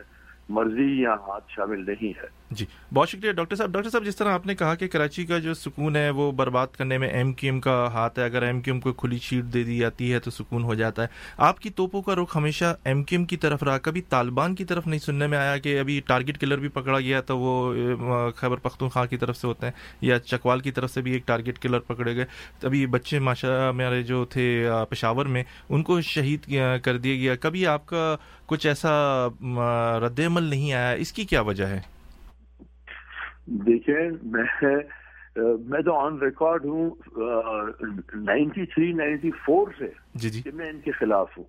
مرضی یا ہاتھ شامل نہیں ہے۔ جی بہت شکریہ ڈاکٹر صاحب۔ ڈاکٹر صاحب، جس طرح آپ نے کہا کہ کراچی کا جو سکون ہے، وہ برباد کرنے میں ایم کیو ایم کا ہاتھ ہے۔ اگر ایم کیو ایم کو کھلی شیٹ دے دی جاتی ہے تو سکون ہو جاتا ہے۔ آپ کی توپوں کا رخ ہمیشہ ایم کیو ایم کی طرف رہا۔ کبھی طالبان کی طرف نہیں سننے میں آیا کہ ابھی ٹارگیٹ کلر بھی پکڑا گیا تو وہ خیبر پختونخوا کی طرف سے ہوتے ہیں یا چکوال کی طرف سے بھی ایک ٹارگیٹ کلر پکڑے گئے۔ ابھی بچے ماشاء میرے جو تھے پشاور میں، ان کو شہید کر دیا گیا۔ کبھی آپ کا کچھ ایسا رد عمل نہیں آیا؟ اس کی کیا وجہ ہے؟ دیکھیں میں میں تو آن ریکارڈ ہوں نائنٹی تھری نائنٹی فور سے جی جی۔ میں ان کے خلاف ہوں۔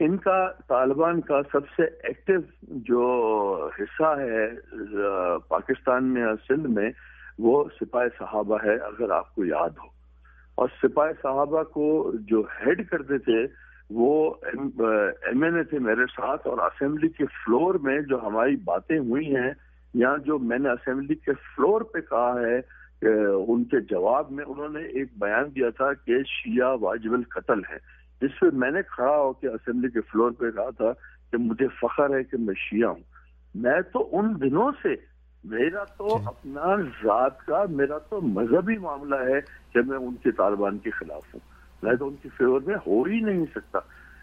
ان کا طالبان کا سب سے ایکٹیو جو حصہ ہے پاکستان میں سندھ میں وہ سپاہ صحابہ ہے اگر آپ کو یاد ہو۔ اور سپاہ صحابہ کو جو ہیڈ کرتے تھے وہ ایم این اے تھے میرے ساتھ اور اسمبلی کے فلور میں جو ہماری باتیں ہوئی ہیں یا جو میں نے اسمبلی کے فلور پہ کہا ہے کہ ان کے جواب میں انہوں نے ایک بیان دیا تھا کہ شیعہ واجب القتل ہے۔ جس پہ میں نے کھڑا ہو کے اسمبلی کے فلور پہ کہا تھا کہ مجھے فخر ہے کہ میں شیعہ ہوں۔ میں تو ان دنوں سے میرا تو جی۔ اپنا ذات کا میرا تو مذہبی معاملہ ہے کہ میں ان کے طالبان کے خلاف ہوں۔ میں تو ان کی فیور میں ہو ہی نہیں سکتا۔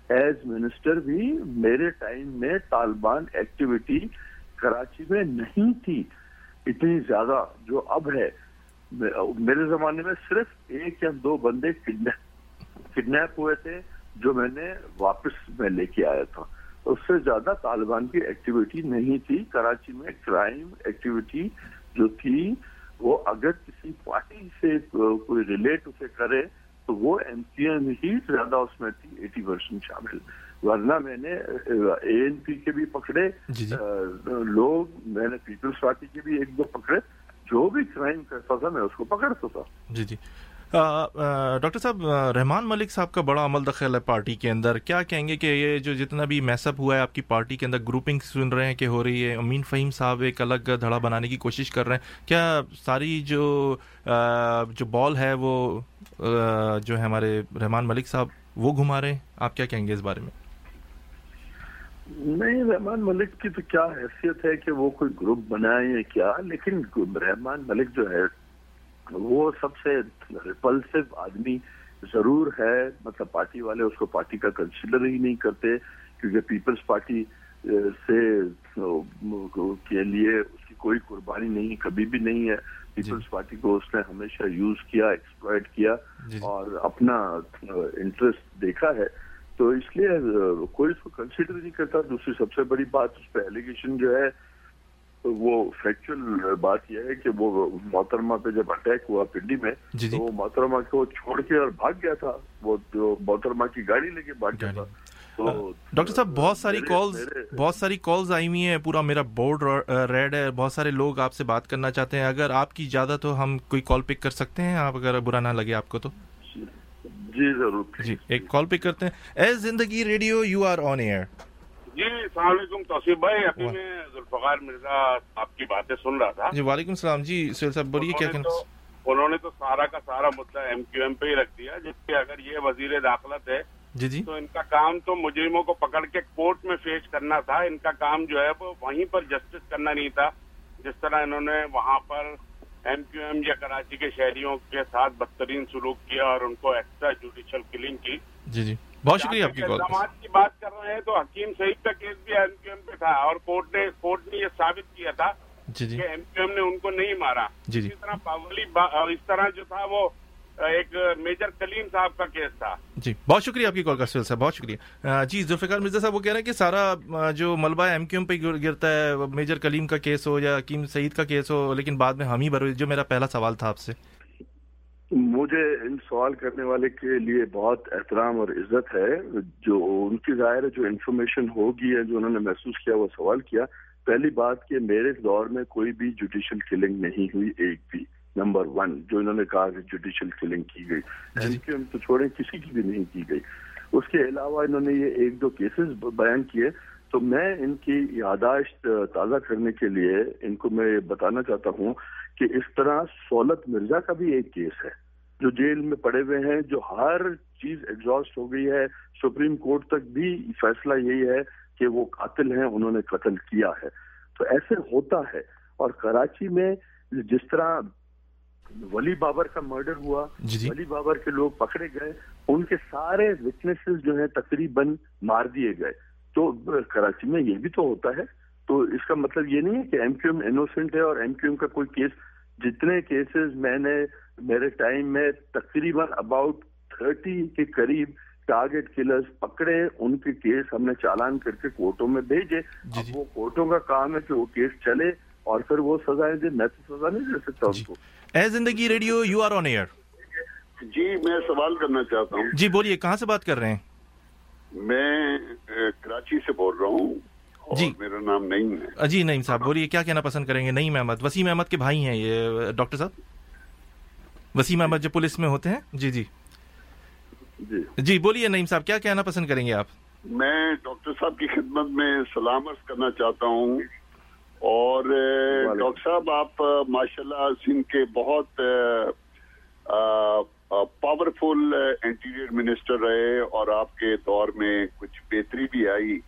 ایز منسٹر بھی میرے ٹائم میں طالبان ایکٹیویٹی کراچی میں نہیں تھی، اتنی زیادہ جو اب ہے، میرے زمانے میں صرف ایک یا دو بندے کڈنیپ ہوئے تھے، جو میں نے واپس میں لے کے آیا تھا۔ اس سے زیادہ طالبان کی ایکٹیویٹی نہیں تھی۔ کراچی میں کرائم ایکٹیویٹی جو تھی، وہ اگر کسی پارٹی سے کوئی ریلیٹ اسے کرے، تو وہ ایم پی ایم ہی زیادہ اس میں تھی ایٹی پرسینٹ شامل۔ ورنہ میں نے اے این پی کے بھی پکڑے جی، جی۔ لوگ میں نے پیپلز پارٹی کے بھی ایک دو پکڑے جو بھی کرائم کرتا تھا میں اس کو پکڑتا تھا۔ جی جی۔ ڈاکٹر صاحب رحمان ملک صاحب کا بڑا عمل دخل ہے پارٹی کے اندر۔ کیا کہیں گے کہ یہ جو جتنا بھی میس اپ ہوا ہے آپ کی پارٹی کے اندر گروپنگ سن رہے ہیں کہ ہو رہی ہے امین فہیم صاحب ایک الگ دھڑا بنانے کی کوشش کر رہے ہیں۔ کیا ساری جو جو بال ہے وہ جو ہے ہمارے رحمان ملک صاحب وہ گھما رہے ہیں؟ آپ کیا کہیں گے اس بارے میں؟ نہیں رحمان ملک کی تو کیا حیثیت ہے کہ وہ کوئی گروپ بنائے یا کیا؟ لیکن رحمان ملک جو ہے وہ سب سے ریپلسو آدمی ضرور ہے۔ مطلب پارٹی والے اس کو پارٹی کا کنسیڈر ہی نہیں کرتے کیونکہ پیپلز پارٹی سے کے لیے اس کی کوئی قربانی نہیں کبھی بھی نہیں ہے۔ پیپلز پارٹی کو اس نے ہمیشہ یوز کیا ایکسپلائٹ کیا اور اپنا انٹرسٹ دیکھا ہے۔ تو اس لیے کوئی اس کو کنسیڈر نہیں کرتا. دوسری سب سے بڑی بات اس پہ ایلیگیشن جو ہے وہ فیکچوئل بات یہ ہے کہ وہ محترمہ پہ جب اٹیک ہوا پنڈی میں تو وہ محترمہ کو چھوڑ کے اور بھاگ گیا تھا. وہ محترمہ کی گاڑی لے کے بھاگ گیا تھا. ڈاکٹر صاحب بہت ساری کالز بہت ساری کالز آئی ہوئی ہیں. پورا میرا بورڈ ریڈ ہے. بہت سارے لوگ آپ سے بات کرنا چاہتے ہیں. اگر آپ کی اجازت ہو ہم کوئی کال پک کر سکتے ہیں؟ آپ اگر برا نہ لگے آپ کو تو۔ جی ضرور جی ایک کال پک کرتے ہیں۔ Ae Zindagi radio you are on air جی السلام علیکم توصیف بھائی۔ ابھی میں ذوالفقار مرزا آپ کی باتیں سن رہا تھا۔ جی وعلیکم السلام۔ جی سہیل صاحب بولیے کیا کہنا انہوں نے تو سارا کا سارا مدعا ایم کیو ایم پہ ہی رکھ دیا جس کے اگر یہ وزیر داخلت ہے جی جی۔ تو ان کا کام تو مجرموں کو پکڑ کے کورٹ میں فیش کرنا تھا۔ ان کا کام جو ہے وہ وہیں پر جسٹس کرنا نہیں تھا جس طرح انہوں نے وہاں پر ایم کیو ایم یا کراچی کے شہریوں کے ساتھ بدترین سلوک کیا اور ان کو ایکسٹرا جوڈیشل کلنگ کی؟ جی جی۔ بہت شکریہ آپ کی کال الزامات کی بات کر رہے ہیں تو حکیم سعید کا کیس بھی ایم کیو ایم پہ تھا اور کورٹ نے کورٹ نے یہ ثابت کیا تھا جی جی۔ کہ ایم کیو ایم نے ان کو نہیں مارا۔ جی اسی طرح اس طرح جو تھا وہ ایک میجر کلیم صاحب کا کیس تھا۔ جی بہت شکریہ آپ کی کال کا سیل صاحب بہت شکریہ۔ جی ذوالفقار مرزا صاحب وہ کہہ رہے ہیں کہ سارا جو ملبہ ایم کیو ایم پہ گرتا ہے میجر کلیم کا کیس ہو یا حکیم سعید کا کیس ہو لیکن بعد میں ہم ہی بھرو جو میرا پہلا سوال تھا آپ سے۔ مجھے ان سوال کرنے والے کے لیے بہت احترام اور عزت ہے۔ جو ان کی ظاہر ہے جو انفارمیشن ہوگی ہے جو انہوں نے محسوس کیا وہ سوال کیا۔ پہلی بات کہ میرے دور میں کوئی بھی جوڈیشل کلنگ نہیں ہوئی ایک بھی۔ نمبر ون جو انہوں نے کہا کہ جوڈیشل کلنگ کی گئی ایم کیو ایم تو چھوڑیں کسی کی بھی نہیں کی گئی۔ اس کے علاوہ انہوں نے یہ ایک دو کیسز بیان کیے۔ تو میں ان کی یاداشت تازہ کرنے کے لیے ان کو میں بتانا چاہتا ہوں کہ اس طرح سولت مرزا کا بھی ایک کیس ہے جو جیل میں پڑے ہوئے ہیں جو ہر چیز ایگزاسٹ ہو گئی ہے۔ سپریم کورٹ تک بھی فیصلہ یہی ہے کہ وہ قاتل ہیں انہوں نے قتل کیا ہے۔ تو ایسے ہوتا ہے۔ اور کراچی میں جس طرح ولی بابر کا مرڈر ہوا جی جی۔ ولی بابر کے لوگ پکڑے گئے ان کے سارے وٹنسز جو ہیں تقریباً مار دیے گئے۔ تو کراچی میں یہ بھی تو ہوتا ہے۔ تو اس کا مطلب یہ نہیں ہے کہ ایم کیو ایم انوسنٹ ہے اور ایم کیو ایم کا کوئی کیس جتنے کیسز میں نے میرے ٹائم میں تقریباً اباؤٹ تھرٹی کے قریب ٹارگیٹ کلرز پکڑے ان کے کیس ہم نے چالان کر کے کورٹوں میں بھیجے۔ اب وہ کورٹوں کا کام ہے کہ وہ کیس چلے۔ اور پھر وہ سزائیں دے میں تو سزا نہیں دے سکتا ان کو۔ Ae Zindagi radio you are on air جی میں سوال کرنا چاہتا ہوں۔ جی بولیے کہاں سے بات کر رہے ہیں؟ میں کراچی سے بول رہا ہوں۔ جی۔ میرا نام نعیم ہے۔ جی نعیم صاحب بولیے کیا کہنا پسند کریں گے؟ نعیم احمد۔ وسیم احمد کے بھائی ہیں یہ ڈاکٹر صاحب۔ وسیم احمد جو پولیس میں ہوتے ہیں۔ جی جی۔ جی۔ جی بولیے نعیم صاحب کیا کہنا پسند کریں گے آپ؟ میں ڈاکٹر صاحب کی خدمت میں سلام عرض کرنا چاہتا ہوں۔ اور ڈاکٹر صاحب آپ ماشاء اللہ سندھ کے بہت پاورفل انٹیریئر منسٹر رہے اور آپ کے دور میں کچھ بہتری بھی آئی۔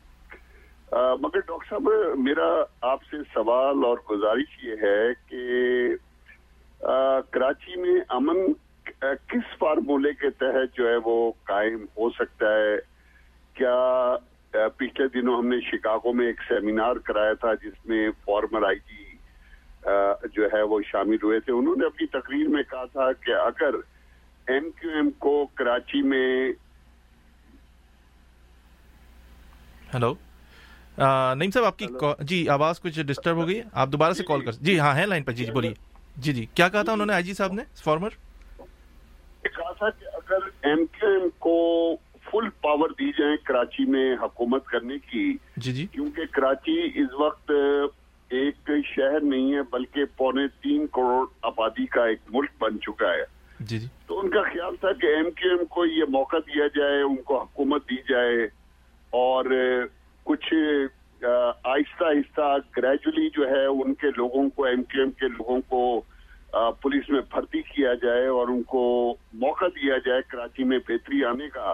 مگر ڈاکٹر صاحب میرا آپ سے سوال اور گزارش یہ ہے کہ کراچی میں امن کس فارمولے کے تحت جو ہے وہ قائم ہو سکتا ہے؟ کیا پچھلے دنوں ہم نے شکاگو میں ایک سیمینار کرایا تھا جس میں فارمر آئی جی جو ہے وہ شامل ہوئے تھے۔ انہوں نے اپنی تقریر میں کہا تھا کہ اگر ایم کیو ایم کو کراچی میں ہلو نعیم صاحب آپ کی جی آواز کچھ ڈسٹرب ہو گئی۔ آپ دوبارہ سے کال کر جی ہاں ہے لائن پر۔ جی جی بولیے۔ جی جی۔ کیا کہا تھا انہوں نے آئی جی صاحب نے؟ فارمر؟ کہا تھا کہ اگر ایم کیو ایم کو فل پاور دی جائیں کراچی میں حکومت کرنے کی۔ جی جی۔ کیونکہ کراچی اس وقت ایک شہر نہیں ہے بلکہ پونے تین کروڑ آبادی کا ایک ملک بن چکا ہے۔ جی جی۔ تو ان کا خیال تھا کہ ایم کیو ایم کو یہ موقع دیا جائے ان کو حکومت دی جائے اور کچھ آہستہ آہستہ گریجولی جو ہے ان کے لوگوں کو ایم کیو ایم کے لوگوں کو پولیس میں بھرتی کیا جائے اور ان کو موقع دیا جائے کراچی میں بہتری آنے کا۔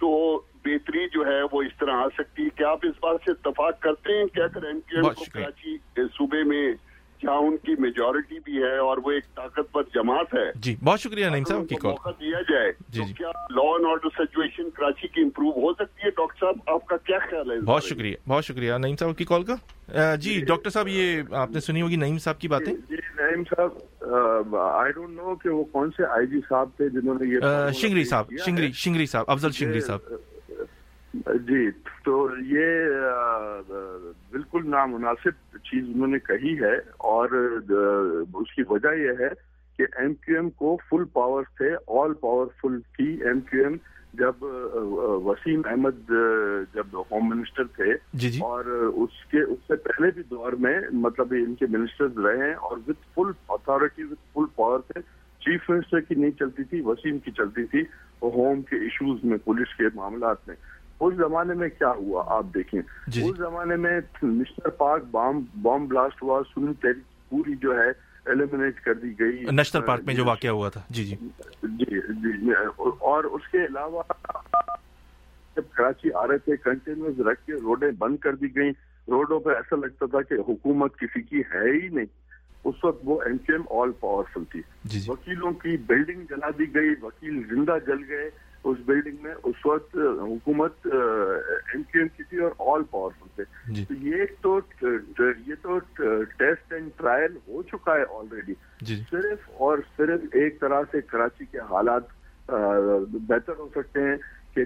تو بہتری جو ہے وہ اس طرح آ سکتی ہے۔ کیا آپ اس بات سے اتفاق کرتے ہیں؟ کہ ایم کو کراچی صوبے میں جہاں ان کی میجورٹی بھی ہے اور وہ ایک طاقتور جماعت ہے؟ جی بہت شکریہ نعیم صاحب کی کال۔ موقع دیا جائے جی جی۔ کیا law and order situation Karachi کی امپروو ہو سکتی ہے؟ ڈاکٹر صاحب آپ کا کیا خیال ہے بہت؟ شکریہ بہت شکریہ۔ نعیم صاحب کی کال کا؟ آ، جی ڈاکٹر صاحب یہ آپ نے سنی ہوگی نعیم صاحب کی باتیں؟ جی نعیم صاحب آئی ڈونٹ نو کہ وہ کون سے آئی جی صاحب تھے جنہوں نے یہ شنگری صاحب۔ شنگری شنگری صاحب افضل شنگری صاحب۔ جی تو یہ بالکل نامناسب چیز انہوں نے کہی ہے اور اس کی وجہ یہ ہے کہ ایم کیو ایم کو فل پاور تھے آل پاورفل تھی ایم کیو ایم جب وسیم احمد جب ہوم منسٹر تھے جی جی۔ اور اس کے اس سے پہلے بھی دور میں مطلب ان کے منسٹر رہے ہیں اور with full authority with full power تھے۔ چیف منسٹر کی نہیں چلتی تھی وسیم کی چلتی تھی۔ ہوم کے ایشوز میں پولیس کے معاملات میں۔ اس زمانے میں کیا ہوا آپ دیکھیں؟ جی اس زمانے میں mister park bomb bomb blast ہوا سنی تحریک پوری جو ہے ایلیمنیٹ کر دی گئی۔ نشتر پارک میں جو واقعہ ہوا تھا۔ جی جی۔ جی جی اور اس کے علاوہ جب کراچی آ رہے تھے کنٹینرز رکھ کے روڈیں بند کر دی گئیں۔ روڈوں پہ ایسا لگتا تھا کہ حکومت کسی کی ہے ہی نہیں۔ اس وقت وہ M Q M all powerful تھی۔ جی جی۔ وکیلوں کی بلڈنگ جلا دی گئی وکیل زندہ جل گئے۔ اس بلڈنگ میں اس وقت حکومت ایم کیو ایم کی تھی اور آل پاورفل تھے۔ جی۔ تو یہ تو یہ تو ٹیسٹ اینڈ ٹرائل ہو چکا ہے آلریڈی جی۔ صرف اور صرف ایک طرح سے کراچی کے حالات بہتر ہو سکتے ہیں کہ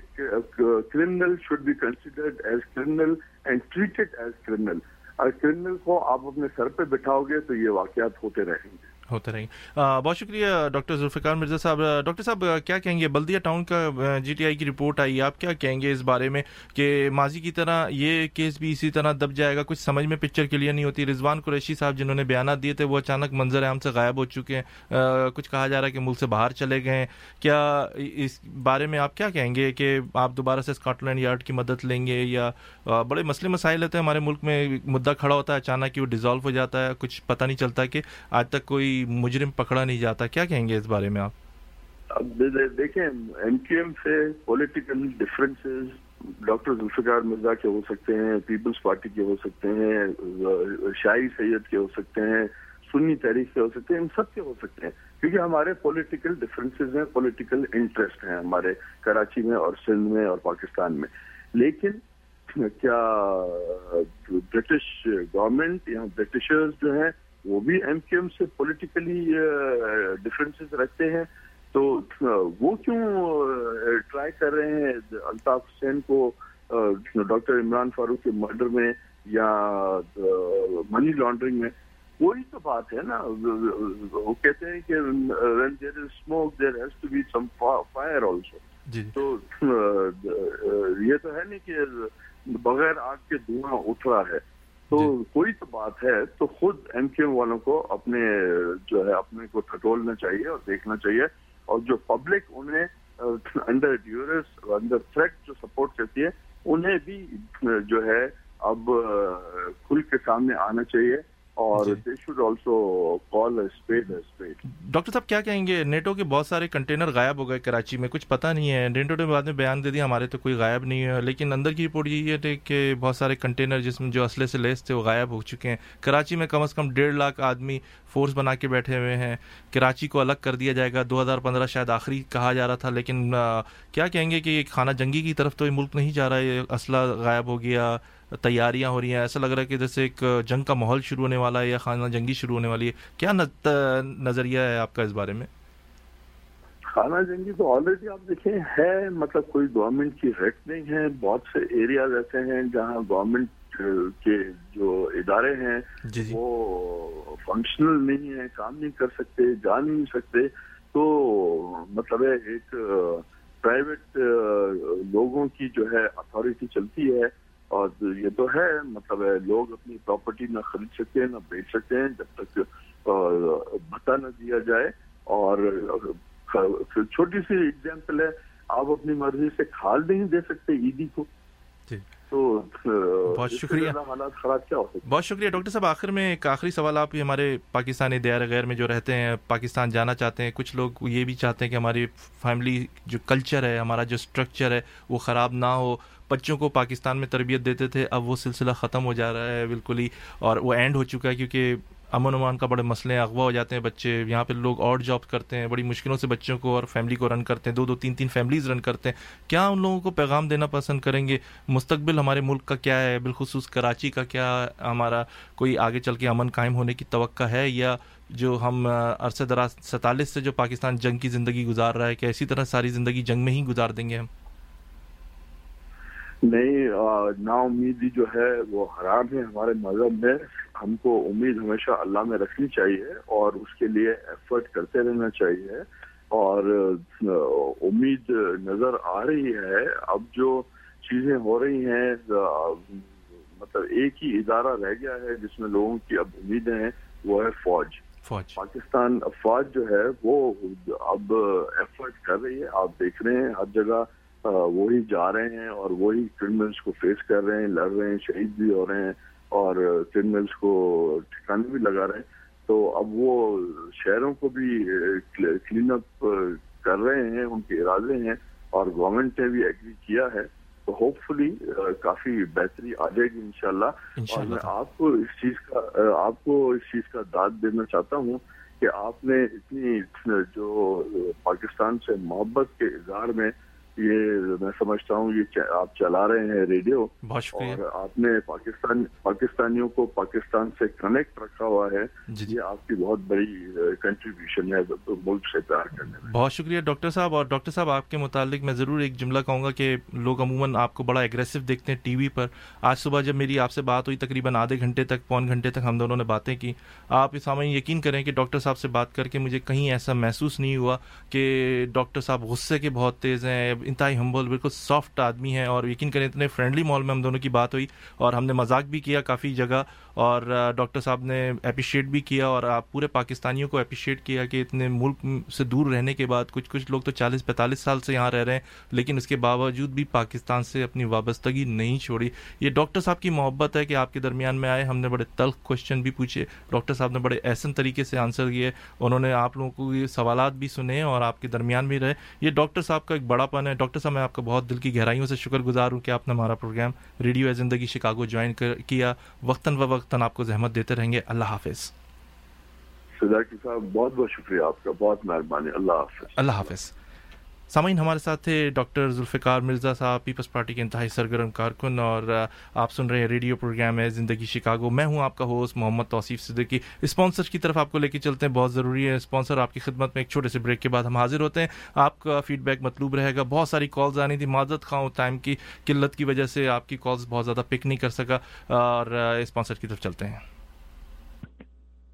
criminal should be considered as criminal and treated as criminal اور کرمنل کو آپ اپنے سر پہ بٹھاؤ گے تو یہ واقعات ہوتے رہیں گے۔ ہوتے رہیں۔ گے بہت شکریہ ڈاکٹر ذوالفقار مرزا صاحب۔ ڈاکٹر صاحب کیا کہیں گے؟ بلدیہ ٹاؤن کا جی ٹی آئی کی رپورٹ آئی۔ آپ کیا کہیں گے اس بارے میں کہ ماضی کی طرح یہ کیس بھی اسی طرح دب جائے گا؟ کچھ سمجھ میں پکچر کلیئر نہیں ہوتی۔ رضوان قریشی صاحب جنہوں نے بیانات دیے تھے وہ اچانک منظر عام سے غائب ہو چکے ہیں۔ آ، کچھ کہا جا رہا ہے کہ ملک سے باہر چلے گئے ہیں۔ کیا اس بارے میں آپ کیا کہیں گے کہ آپ دوبارہ سے اسکاٹ لینڈ یارڈ کی مدد لیں گے یا آ، بڑے مسئلے مسائل ہوتے ہیں۔ ہمارے ملک میں مدعا کھڑا ہوتا ہے اچانک کہ وہ ڈیزالو ہو جاتا ہے۔ کچھ پتہ نہیں چلتا کہ آج تک کوئی مجرم پکڑا نہیں جاتا، کیا کہیں گے اس بارے میں آپ؟ اب دیکھیں ایم کیو ایم سے political differences doctor Zulfiqar Mirza کے ہو سکتے ہیں پیپلز پارٹی کے ہو سکتے ہیں شاہی سید کے ہو سکتے ہیں سنی تحریک کے ہو سکتے ہیں، ان سب کے ہو سکتے ہیں۔ کیونکہ ہمارے پولیٹیکل ڈفرینسز ہیں پولیٹیکل انٹرسٹ ہیں ہمارے کراچی میں اور سندھ میں اور پاکستان میں۔ لیکن کیا برٹش گورنمنٹ یا برٹشرز جو ہیں وہ بھی ایم کیو ایم سے پولیٹیکلی ڈفرینسز رکھتے ہیں۔ تو وہ کیوں ٹرائی کر رہے ہیں الطاف حسین کو ڈاکٹر عمران فاروق کے مرڈر میں یا منی لانڈرنگ میں؟ وہی تو بات ہے نا۔ وہ کہتے ہیں کہ when there is smoke there has to be some fire also جی۔ تو یہ تو ہے نہیں کہ بغیر آگ کے دھواں اٹھ رہا ہے۔ تو کوئی تو بات ہے تو خود ایم کیو والوں کو اپنے جو ہے اپنے کو ٹٹولنا چاہیے اور دیکھنا چاہیے۔ اور جو پبلک انہیں انڈر ڈیورس انڈر تھریٹ جو سپورٹ کرتی ہے انہیں بھی جو ہے اب کھل کے سامنے آنا چاہیے۔ اور they should also call speed speed doctor صاحب کیا کہیں گے؟ نیٹو کے بہت سارے کنٹینر غائب ہو گئے کراچی میں کچھ پتہ نہیں ہے۔ نیٹو نے بعد میں بیان دے دیا ہمارے تو کوئی غائب نہیں ہے۔ لیکن اندر کی رپورٹ یہ ہے کہ بہت سارے کنٹینر جس میں جو اسلحے سے لیس تھے وہ غائب ہو چکے ہیں۔ کراچی میں کم از کم ڈیڑھ لاکھ آدمی فورس بنا کے بیٹھے ہوئے ہیں۔ کراچی کو الگ کر دیا جائے گا۔ دو ہزار پندرہ شاید آخری کہا جا رہا تھا لیکن کیا کہیں گے کہ خانہ جنگی کی طرف تو یہ ملک نہیں جا رہا ہے اسلحہ غائب ہو گیا۔ تیاریاں ہو رہی ہیں۔ ایسا لگ رہا ہے کہ جیسے ایک جنگ کا ماحول شروع ہونے والا ہے یا خانہ جنگی شروع ہونے والی ہے۔ کیا نظریہ ہے آپ کا اس بارے میں؟ خانہ جنگی تو آلریڈی آپ دیکھیں ہے مطلب کوئی گورنمنٹ کی ریٹ نہیں ہے۔ بہت سے ایریاز ایسے ہیں جہاں گورنمنٹ کے جو ادارے ہیں جی جی. وہ فنکشنل نہیں ہے کام نہیں کر سکتے جا نہیں سکتے۔ تو مطلب ہے ایک پرائیویٹ لوگوں کی جو ہے اتھارٹی چلتی ہے۔ اور یہ تو ہے مطلب ہے لوگ اپنی پراپرٹی نہ خرید سکتے ہیں نہ بیچ سکتے ہیں جب تک بھتا نہ دیا جائے۔ اور چھوٹی سی اگزامپل ہے آپ اپنی مرضی سے کھال نہیں دے سکتے عیدی کو۔ تو بہت شکریہ۔ حالات خراب کیا ہو سکتے بہت شکریہ۔ ڈاکٹر صاحب آخر میں ایک آخری سوال آپ ہمارے پاکستانی دیار غیر میں جو رہتے ہیں پاکستان جانا چاہتے ہیں کچھ لوگ یہ بھی چاہتے ہیں کہ ہماری فیملی جو کلچر ہے ہمارا جو اسٹرکچر ہے وہ خراب نہ ہو۔ بچوں کو پاکستان میں تربیت دیتے تھے، اب وہ سلسلہ ختم ہو جا رہا ہے بالکل ہی، اور وہ اینڈ ہو چکا ہے کیونکہ امن امان کا بڑے مسئلے ہیں اغوا ہو جاتے ہیں بچے، یہاں پہ لوگ اور جاب کرتے ہیں، بڑی مشکلوں سے بچوں کو اور فیملی کو رن کرتے ہیں، دو دو تین تین فیملیز رن کرتے ہیں۔ کیا ان لوگوں کو پیغام دینا پسند کریں گے؟ مستقبل ہمارے ملک کا کیا ہے؟ بالخصوص کراچی کا کیا ہمارا کوئی آگے چل کے امن قائم ہونے کی توقع ہے؟ یا جو ہم عرصہ دراز سینتالیس سے جو پاکستان جنگ کی زندگی گزار رہا ہے کہ اسی طرح ساری زندگی جنگ میں ہی گزار دیں گے ہم؟ نہیں نا امیدی جو ہے وہ حرام ہے ہمارے مذہب میں۔ ہم کو امید ہمیشہ اللہ میں رکھنی چاہیے اور اس کے لیے ایفرٹ کرتے رہنا چاہیے۔ اور امید نظر آ رہی ہے۔ اب جو چیزیں ہو رہی ہیں مطلب ایک ہی ادارہ رہ گیا ہے جس میں لوگوں کی اب امیدیں ہیں وہ ہے فوج۔ فوج۔ پاکستان فوج جو ہے وہ اب ایفرٹ کر رہی ہے۔ آپ دیکھ رہے ہیں ہر جگہ وہی جا رہے ہیں اور وہی کرمنلس کو فیس کر رہے ہیں لڑ رہے ہیں شہید بھی ہو رہے ہیں اور کرمنلس کو ٹھکانے بھی لگا رہے ہیں۔ تو اب وہ شہروں کو بھی کلین اپ کر رہے ہیں ان کے ارادے ہیں اور گورنمنٹ نے بھی ایگری کیا ہے۔ تو ہوپ فلی کافی بہتری آ جائے گی انشاءاللہ۔ اور میں آپ کو اس چیز کا آپ کو اس چیز کا داد دینا چاہتا ہوں کہ آپ نے اتنی جو پاکستان سے محبت کے اظہار میں یہ میں سمجھتا ہوں یہ آپ چلا رہے ہیں ریڈیو اور آپ نے پاکستان پاکستانیوں کو پاکستان سے کنیکٹ رکھا ہوا ہے۔ جی یہ آپ کی بہت بڑی کنٹریبیوشن ہے ملک سے پیار کرنے میں۔ بہت شکریہ ڈاکٹر صاحب۔ اور ڈاکٹر صاحب آپ کے متعلق میں ضرور ایک جملہ کہوں گا کہ لوگ عموماً آپ کو بڑا اگریسو دیکھتے ہیں ٹی وی پر۔ آج صبح جب میری آپ سے بات ہوئی تقریباً آدھے گھنٹے تک پون گھنٹے تک ہم دونوں نے باتیں کی۔ آپ اس سامنے یقین کریں کہ ڈاکٹر صاحب سے بات کر کے مجھے کہیں ایسا محسوس نہیں ہوا کہ ڈاکٹر صاحب غصے کے بہت تیز ہیں انتہائی ہمبل بالکل سافٹ آدمی ہیں اور یقین کریں اتنے فرینڈلی مال میں ہم دونوں کی بات ہوئی اور ہم نے مذاق بھی کیا کافی جگہ اور ڈاکٹر صاحب نے اپریشیٹ بھی کیا اور آپ پورے پاکستانیوں کو اپریشیٹ کیا کہ اتنے ملک سے دور رہنے کے بعد کچھ کچھ لوگ تو چالیس، پینتالیس سال سے یہاں رہ رہے ہیں لیکن اس کے باوجود بھی پاکستان سے اپنی وابستگی نہیں چھوڑی۔ یہ ڈاکٹر صاحب کی محبت ہے کہ آپ کے درمیان میں آئے، ہم نے بڑے تلخ کوشچن بھی پوچھے ڈاکٹر صاحب نے بڑے احسن طریقے سے آنسر کیے، انہوں نے آپ لوگوں کو یہ سوالات بھی سنے اور آپ کے درمیان بھی رہے۔ یہ ڈاکٹر صاحب کا ایک بڑا پن ہے ڈاکٹر صاحب میں آپ کا بہت دل کی گہرائیوں سے شکر گزار ہوں کہ آپ نے ہمارا پروگرام ریڈیو اے زندگی شکاگو جوائن کیا۔ وقتاً وقتاً آپ کو زحمت دیتے رہیں گے۔ اللہ حافظ۔ صاحب بہت بہت شکریہ آپ کا بہت مہربانی۔ اللہ حافظ۔ اللہ حافظ۔ سامعین، ہمارے ساتھ تھے ڈاکٹر ذوالفقار مرزا صاحب، پیپلز پارٹی کے انتہائی سرگرم کارکن اور آپ سن رہے ہیں ریڈیو پروگرام ہے زندگی شکاگو۔ میں ہوں آپ کا ہوسٹ محمد توصیف صدیقی۔ اسپانسر کی طرف آپ کو لے کے چلتے ہیں، بہت ضروری ہے۔ اسپانسر آپ کی خدمت میں ایک چھوٹے سے بریک کے بعد ہم حاضر ہوتے ہیں۔ آپ کا فیڈ بیک مطلوب رہے گا۔ بہت ساری کالز آنی تھی۔ معذت خواہ ٹائم کی قلت کی وجہ سے آپ کی کالز بہت زیادہ پک نہیں کر سکا۔ اور اسپانسر کی طرف چلتے ہیں۔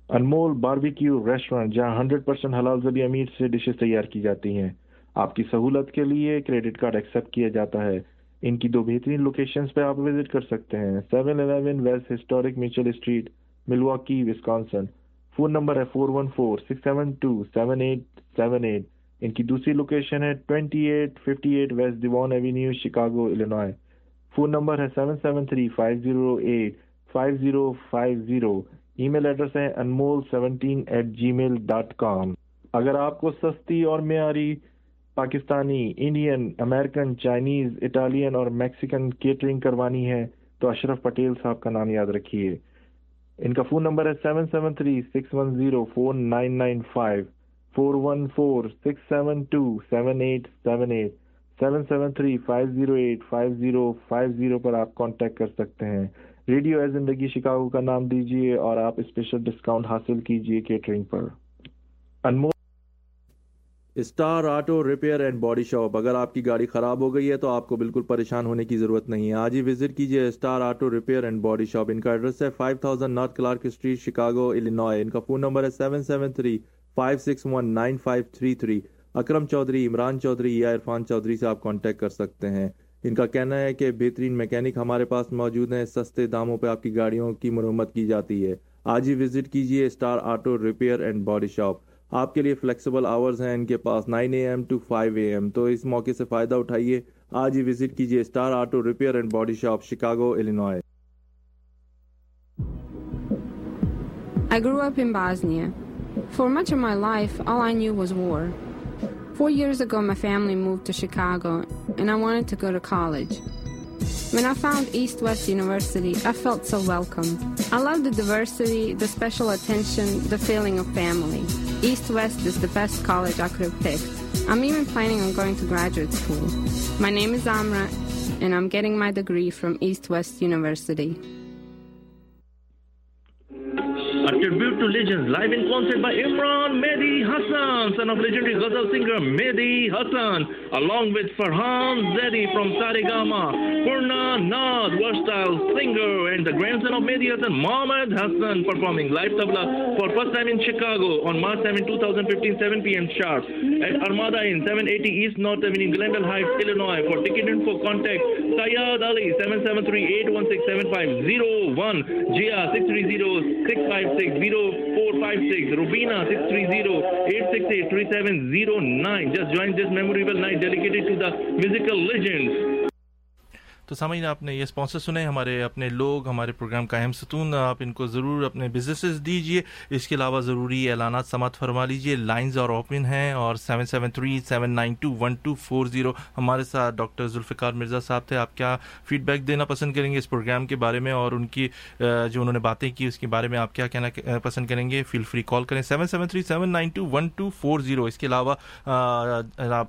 انمول باربیکیو ریسٹورینٹ جہاں ہنڈریڈ پرسینٹ حلال زبی امیر سے ڈشز تیار کی جاتی ہیں۔ آپ کی سہولت کے لیے کریڈٹ کارڈ ایکسپٹ کیا جاتا ہے۔ ان کی دو بہترین لوکیشنز پہ آپ وزٹ کر سکتے ہیں۔ Seven eleven west historic Mitchell street Milwaukee Wisconsin phone number ہے four one four six seven two seven eight seven eight ان کی دوسری لوکیشن ہے twenty eight fifty eight west Devon avenue Chicago Illinois phone number ہے seven seven three five zero eight five zero five zero email address ہے Anmol seventeen eight gmail dot com اگر آپ کو سستی اور معیاری Pakistani, Indian, American, Chinese, Italian اور میکسیکن کیٹرنگ کروانی ہے تو اشرف پٹیل صاحب کا نام یاد رکھیے۔ ان کا فون نمبر ہے seven seven three six one zero four nine nine five, four one four six seven two seven eight seven eight, seven seven three five zero eight five zero five zero پر آپ کانٹیکٹ کر سکتے ہیں۔ ریڈیو اے زندگی شکاگو کا نام دیجیے اور آپ اسپیشل ڈسکاؤنٹ حاصل کیجیے catering per. Anmol star auto repair and body shop اگر آپ کی گاڑی خراب ہو گئی ہے تو آپ کو بالکل پریشان ہونے کی ضرورت نہیں ہے۔ آج ہی وزٹ کیجیے star auto repair and body shop ان کا ایڈریس ہے five thousand north Clark street Chicago Illinois ان کا فون نمبر ہے seven seven three five six one nine five three three Akram Chaudhry, Imran Chaudhry, یا عرفان چودھری سے آپ کانٹیکٹ کر سکتے ہیں۔ ان کا کہنا ہے کہ بہترین میکینک ہمارے پاس موجود ہیں۔ سستے داموں پہ آپ کی گاڑیوں کی مرمت کی جاتی ہے۔ آج ہی وزٹ کیجیے star auto repair and body shop آپ کے لیے فلیکسیبل آورز ہیں ان کے پاس nine A M to five A M تو اس موقع سے فائدہ اٹھائیے آج ہی وزٹ کیجیے star auto repair and body shop Chicago Illinois I grew up in Bosnia. For much of my life, all I knew was war. Four years ago, my family moved to Chicago, and I wanted to go to college. When I found East West University, I felt so welcome. I love the diversity, the special attention, the feeling of family. East West is the best college I could have picked. I'm even planning on going to graduate school. My name is Amra, and I'm getting my degree from East West University. A tribute to legends live in concert by Imran Mehdi Hassan, son of legendary ghazal singer Mehdi Hassan, along with Farhan Zedi from Sarigama, Purna Naad, versatile singer, and the grandson of Mehdi Hassan, Mohammed Hassan, performing live tabla for first time in Chicago on March 7, 2015, 7 p.m. sharp at Armada Inn, 780 East North Avenue, Glendale Heights, Illinois. For ticket info, contact Sayad Ali, 773-816-7501, Jia, 630-656. 0456 Rubina 630-868-3709 just join this memorable night dedicated to the musical legends تو سامعین، آپ نے یہ اسپانسر سنے، ہمارے اپنے لوگ، ہمارے پروگرام کا اہم ستون، آپ ان کو ضرور اپنے بزنسز دیجیے اس کے علاوہ ضروری اعلانات سماعت فرما لیجیے لائنز اور اوپن ہیں اور seven seven three seven nine two one two four zero ہمارے ساتھ ڈاکٹر ذوالفقار مرزا صاحب تھے۔ آپ کیا فیڈ بیک دینا پسند کریں گے اس پروگرام کے بارے میں؟ اور ان کی جو انہوں نے باتیں کی اس کے بارے میں آپ کیا کہنا پسند کریں گے؟ فیل فری کال کریں۔ Seven seven three seven nine two one two four zero اس کے علاوہ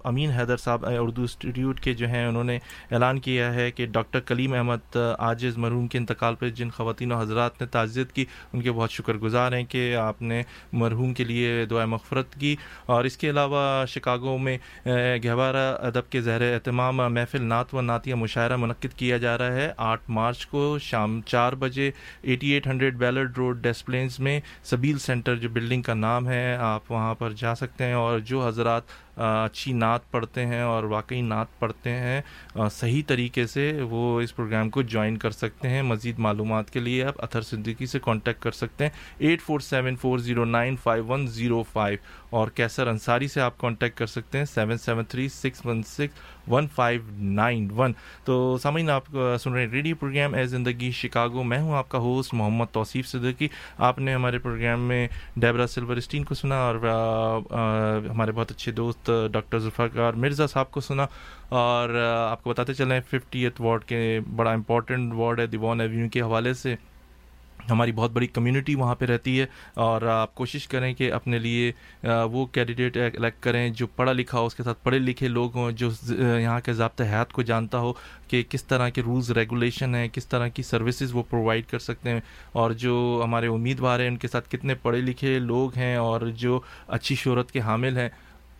امین حیدر صاحب اردو انسٹیٹیوٹ کے جو ہیں، انہوں نے اعلان کیا ہے کہ ڈاکٹر کلیم احمد احمد مرحوم کے انتقال پر جن خواتین و حضرات نے تعزیت کی، ان کے بہت شکر گزار ہیں کہ آپ نے مرحوم کے لیے دعا مغفرت کی۔ اور اس کے علاوہ شکاگو میں گہوارہ ادب کے زہر اہتمام، محفل نعت و نعتیہ مشاعرہ منعقد کیا جا رہا ہے۔ آٹھ مارچ کو شام چار بجے، eighty eight hundred Ballard road Des Plaines میں سبیل سینٹر جو بلڈنگ کا نام ہے، آپ وہاں پر جا سکتے ہیں۔ اور جو حضرات اچھی نعت پڑھتے ہیں اور واقعی نعت پڑھتے ہیں صحیح طریقے سے وہ اس پروگرام کو جوائن کر سکتے ہیں۔ مزید معلومات کے لیے آپ اتھر صدیقی سے کانٹیکٹ کر سکتے ہیں۔ Eight four seven four zero nine five one zero five اور کیسر انصاری سے آپ کانٹیکٹ کر سکتے ہیں۔ Seven seven three six one six one five nine one تو سامعین، آپ سن رہے ہیں ریڈیو پروگرام اے زندگی شکاگو. میں ہوں آپ کا ہوسٹ محمد توصیف صدیقی. آپ نے ہمارے پروگرام میں ڈیبرا سلور اسٹین کو سنا اور ہمارے بہت اچھے دوست ڈاکٹر ذوالفقار مرزا صاحب کو سنا اور آپ کو بتاتے چلیں ففٹی ایتھ وارڈ کے بڑا امپورٹنٹ وارڈ ہے دیوان ایوینیو کے حوالے سے. ہماری بہت بڑی کمیونٹی وہاں پہ رہتی ہے اور آپ کوشش کریں کہ اپنے لیے وہ کینڈیڈیٹ الیکٹ کریں جو پڑھا لکھا ہو، اس کے ساتھ پڑھے لکھے لوگ ہوں، جو یہاں کے ضابطۂ حیات کو جانتا ہو کہ کس طرح کے رولز ریگولیشن ہیں، کس طرح کی سروسز وہ پرووائڈ کر سکتے ہیں اور جو ہمارے امیدوار ہیں، ان کے ساتھ کتنے پڑھے لکھے لوگ ہیں اور جو اچھی شہرت کے حامل ہیں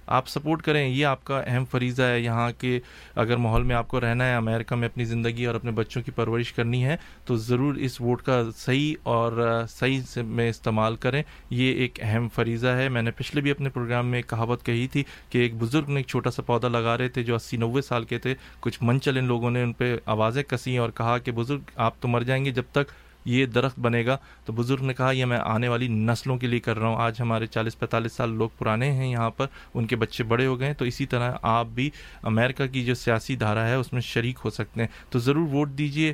آپ سپورٹ کریں، یہ آپ کا اہم فریضہ ہے۔ یہاں کے اگر ماحول میں آپ کو رہنا ہے، امریکہ میں اپنی زندگی اور اپنے بچوں کی پرورش کرنی ہے، تو ضرور اس ووٹ کا صحیح اور صحیح سے میں استعمال کریں۔ یہ ایک اہم فریضہ ہے۔ میں نے پچھلے بھی اپنے پروگرام میں کہاوت کہی تھی کہ ایک بزرگ نے ایک چھوٹا سا پودا لگا رہے تھے جو اسی نوے سال کے تھے۔ کچھ من چل ان لوگوں نے ان پہ آوازیں کسیں اور کہا کہ بزرگ، آپ تو مر جائیں گے جب تک یہ درخت بنے گا۔ تو بزرگ نے کہا، یہ میں آنے والی نسلوں کے لیے کر رہا ہوں۔ آج ہمارے چالیس پینتالیس سال لوگ پرانے ہیں یہاں پر، ان کے بچے بڑے ہو گئے ہیں۔ تو اسی طرح آپ بھی امریکہ کی جو سیاسی دھارا ہے، اس میں شریک ہو سکتے ہیں۔ تو ضرور ووٹ دیجیے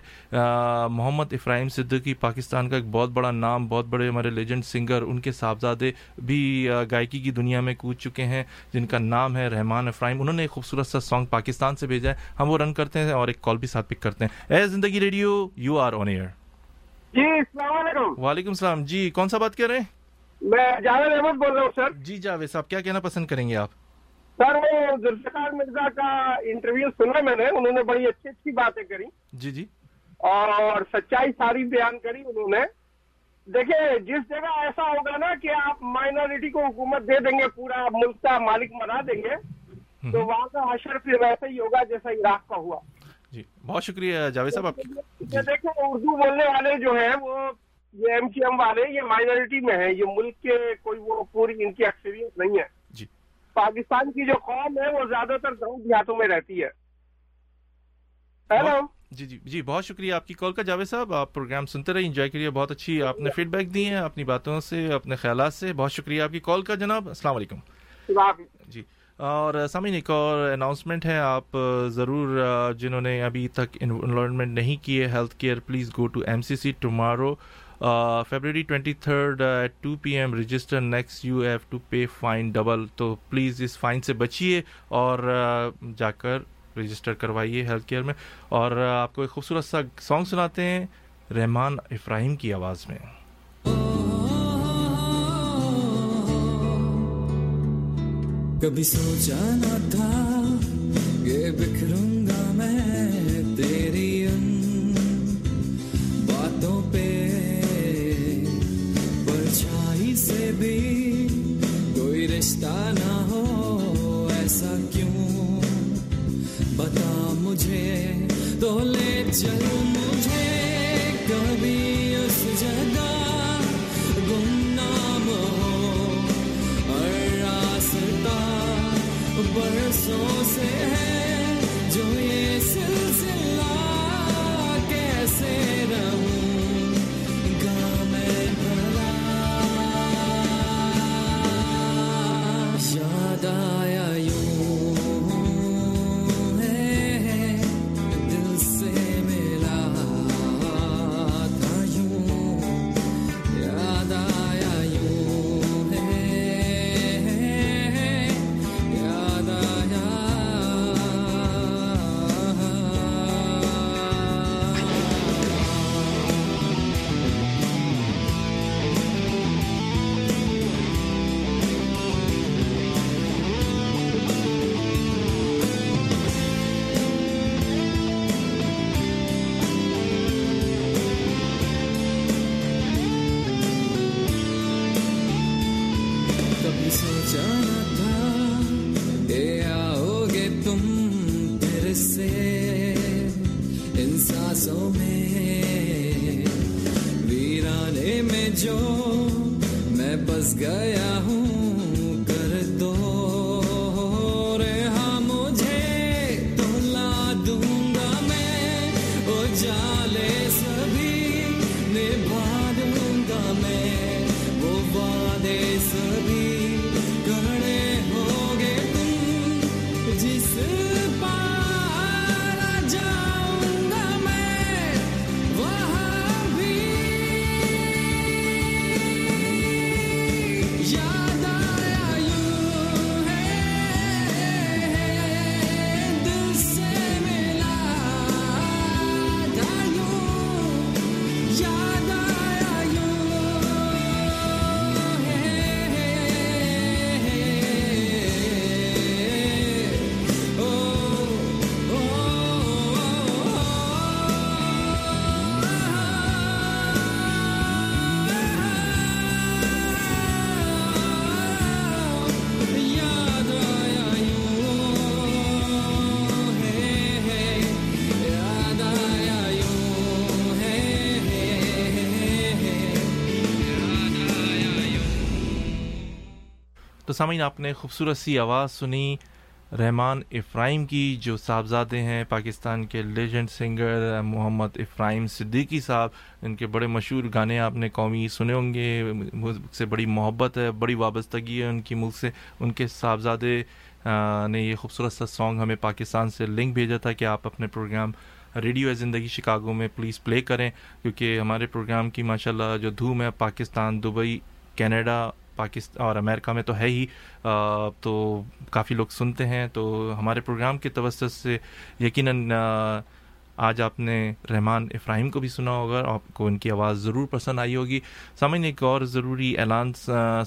محمد افراہیم صدیقی پاکستان کا ایک بہت بڑا نام، بہت بڑے ہمارے لیجنڈ سنگر، ان کے صاحبزادے بھی گائکی کی دنیا میں کود چکے ہیں، جن کا نام ہے رحمان افراہیم۔ انہوں نے ایک خوبصورت سا سانگ پاکستان سے بھیجا ہے۔ ہم وہ رن کرتے ہیں اور ایک کال بھی ساتھ پک کرتے ہیں۔ Ae Zindagi radio, you are on air. جی السلام علیکم۔ وعلیکم السلام۔ جی کون سا بات کر رہے ہیں؟ میں جاوید احمد بول رہا ہوں سر۔ جی جاوید صاحب کیا کہنا پسند کریں گے آپ؟ سر وہ ذوالفقار مرزا کا انٹرویو سنا میں نے انہوں نے بڑی اچھی اچھی باتیں کری۔ جی جی۔ اور سچائی ساری بیان کری انہوں نے۔ دیکھیں جس جگہ ایسا ہوگا نا کہ آپ مائنورٹی کو حکومت دے دیں گے پورا ملک کا مالک بنا دیں گے تو وہاں کا حشر پھر ویسا ہی ہوگا جیسا عراق کا ہوا۔ جی بہت شکریہ جاوید صاحب آپ جی۔ دیکھیں اردو بولنے والے جو ہیں وہ یہ ایم سی ایم والے یہ مائنورٹی میں ہیں یہ ملک کے کوئی وہ پوری ان کی اکثریت نہیں ہے۔ جی۔ پاکستان کی جو قوم ہے وہ زیادہ تر گاؤں دیہاتوں میں رہتی ہے۔ جی جی جی بہت شکریہ آپ کی کال کا جاوید صاحب۔ آپ پروگرام سنتے رہے انجوائے کریے بہت اچھی آپ نے فیڈ بیک دی ہے اپنی باتوں سے اپنے خیالات سے۔ بہت شکریہ آپ کی کال کا جناب۔ السلام علیکم۔ جی۔ اور سامعین، ایک اور اناؤنسمنٹ ہے۔ آپ ضرور جنہوں نے ابھی تک انرولمنٹ نہیں کی ہے health care please go to M C C tomorrow February twenty third at two P M register next you have to pay fine double تو پلیز اس فائن سے بچیے اور جا کر رجسٹر کروائیے ہیلتھ کیئر میں۔ اور آپ کو ایک خوبصورت سا سانگ سناتے ہیں رحمان افراہیم کی آواز میں۔ کبھی سوچا نہ تھا کہ بکھروں گا میں تیری ان باتوں پہ، پرچھائی سے بھی کوئی رشتہ نہ ہو، ایسا کیوں؟ بتا مجھے تو لے چل مجھے کبھی برسوں سے ہے جو یہ سلسلہ کیسے رہوں گا میں بھلا جو میں بس گیا ہوں کر دو۔ تو سامعین، آپ نے خوبصورت سی آواز سنی۔ رحمان افرائیم کی، جو صاحبزادے ہیں، پاکستان کے لیجنڈ سنگر محمد افرائیم صدیقی صاحب۔ ان کے بڑے مشہور گانے آپ نے قومی سنے ہوں گے۔ ملک سے بڑی محبت ہے، بڑی وابستگی ہے ان کی ملک سے۔ ان کے صاحبزادے نے یہ خوبصورت سا سانگ ہمیں پاکستان سے لنک بھیجا تھا کہ آپ اپنے پروگرام ریڈیو ہے زندگی شکاگو میں پلیز پلے کریں۔ کیونکہ ہمارے پروگرام کی ماشاءاللہ جو دھوم ہے، پاکستان، دبئی، کینیڈا پاکستان اور امریکہ میں تو ہے ہی۔ آ، تو کافی لوگ سنتے ہیں۔ تو ہمارے پروگرام کے توسط سے یقیناً آج آپ نے رحمان افراہیم کو بھی سنا ہوگا اور آپ کو ان کی آواز ضرور پسند آئی ہوگی۔ سامعین، ایک اور ضروری اعلان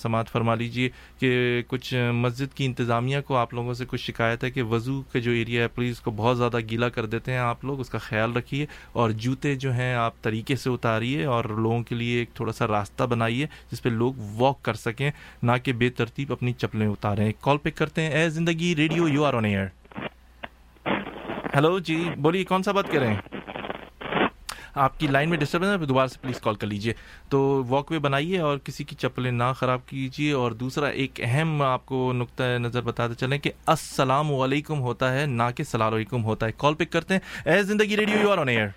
سماعت فرما لیجیے کہ کچھ مسجد کی انتظامیہ کو آپ لوگوں سے کچھ شکایت ہے کہ وضو کا جو ایریا ہے، پلیز کو بہت زیادہ گیلا کر دیتے ہیں آپ لوگ، اس کا خیال رکھیے اور جوتے جو ہیں آپ طریقے سے اتاریے اور لوگوں کے لیے ایک تھوڑا سا راستہ بنائیے جس پہ لوگ واک کر سکیں، نہ کہ بے ترتیب اپنی چپلیں اتاریں۔ کال پک کرتے ہیں۔ Ae Zindagi, radio you are on air hello جی بولیے کون سا بات کر رہے ہیں آپ کی لائن میں ڈسٹربنس ہے دوبارہ سے پلیز کال کر لیجیے تو واک وے بنائیے اور کسی کی چپلیں نہ خراب کیجیے اور دوسرا ایک اہم آپ کو نقطۂ نظر بتاتے چلیں کہ السلام علیکم ہوتا ہے نہ کہ سلام علیکم ہوتا ہے کال پک کرتے ہیں Ae Zindagi radio you are on air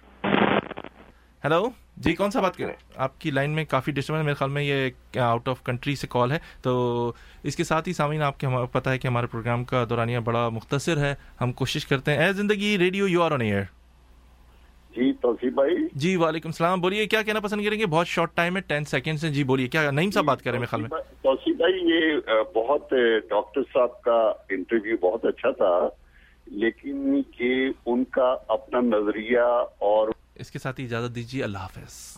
hello جی کون سا بات کریں؟ آپ کی لائن میں کافی ڈسٹربنس میرے خیال میں یہ آؤٹ آف کنٹری سے کال ہے۔ تو اس کے ساتھ ہی سامعین آپ کے پتا ہے کہ ہمارے پروگرام کا دورانیہ بڑا مختصر ہے۔ ہم کوشش کرتے ہیں۔ Ae Zindagi radio you are on air جی توفیق بھائی۔ جی وعلیکم السلام۔ بولیے کیا کہنا پسند کریں گے؟ بہت شارٹ ٹائم ہے ٹین سیکنڈ جی بولیے کیا نعیم صاحب بات کریں میرے خیال میں؟ توسیع بھائی یہ بہت ڈاکٹر صاحب کا انٹرویو بہت اچھا تھا لیکن یہ ان کا اپنا نظریہ اور اس کے ساتھ ہی اجازت دیجیے اللہ حافظ۔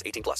18 plus.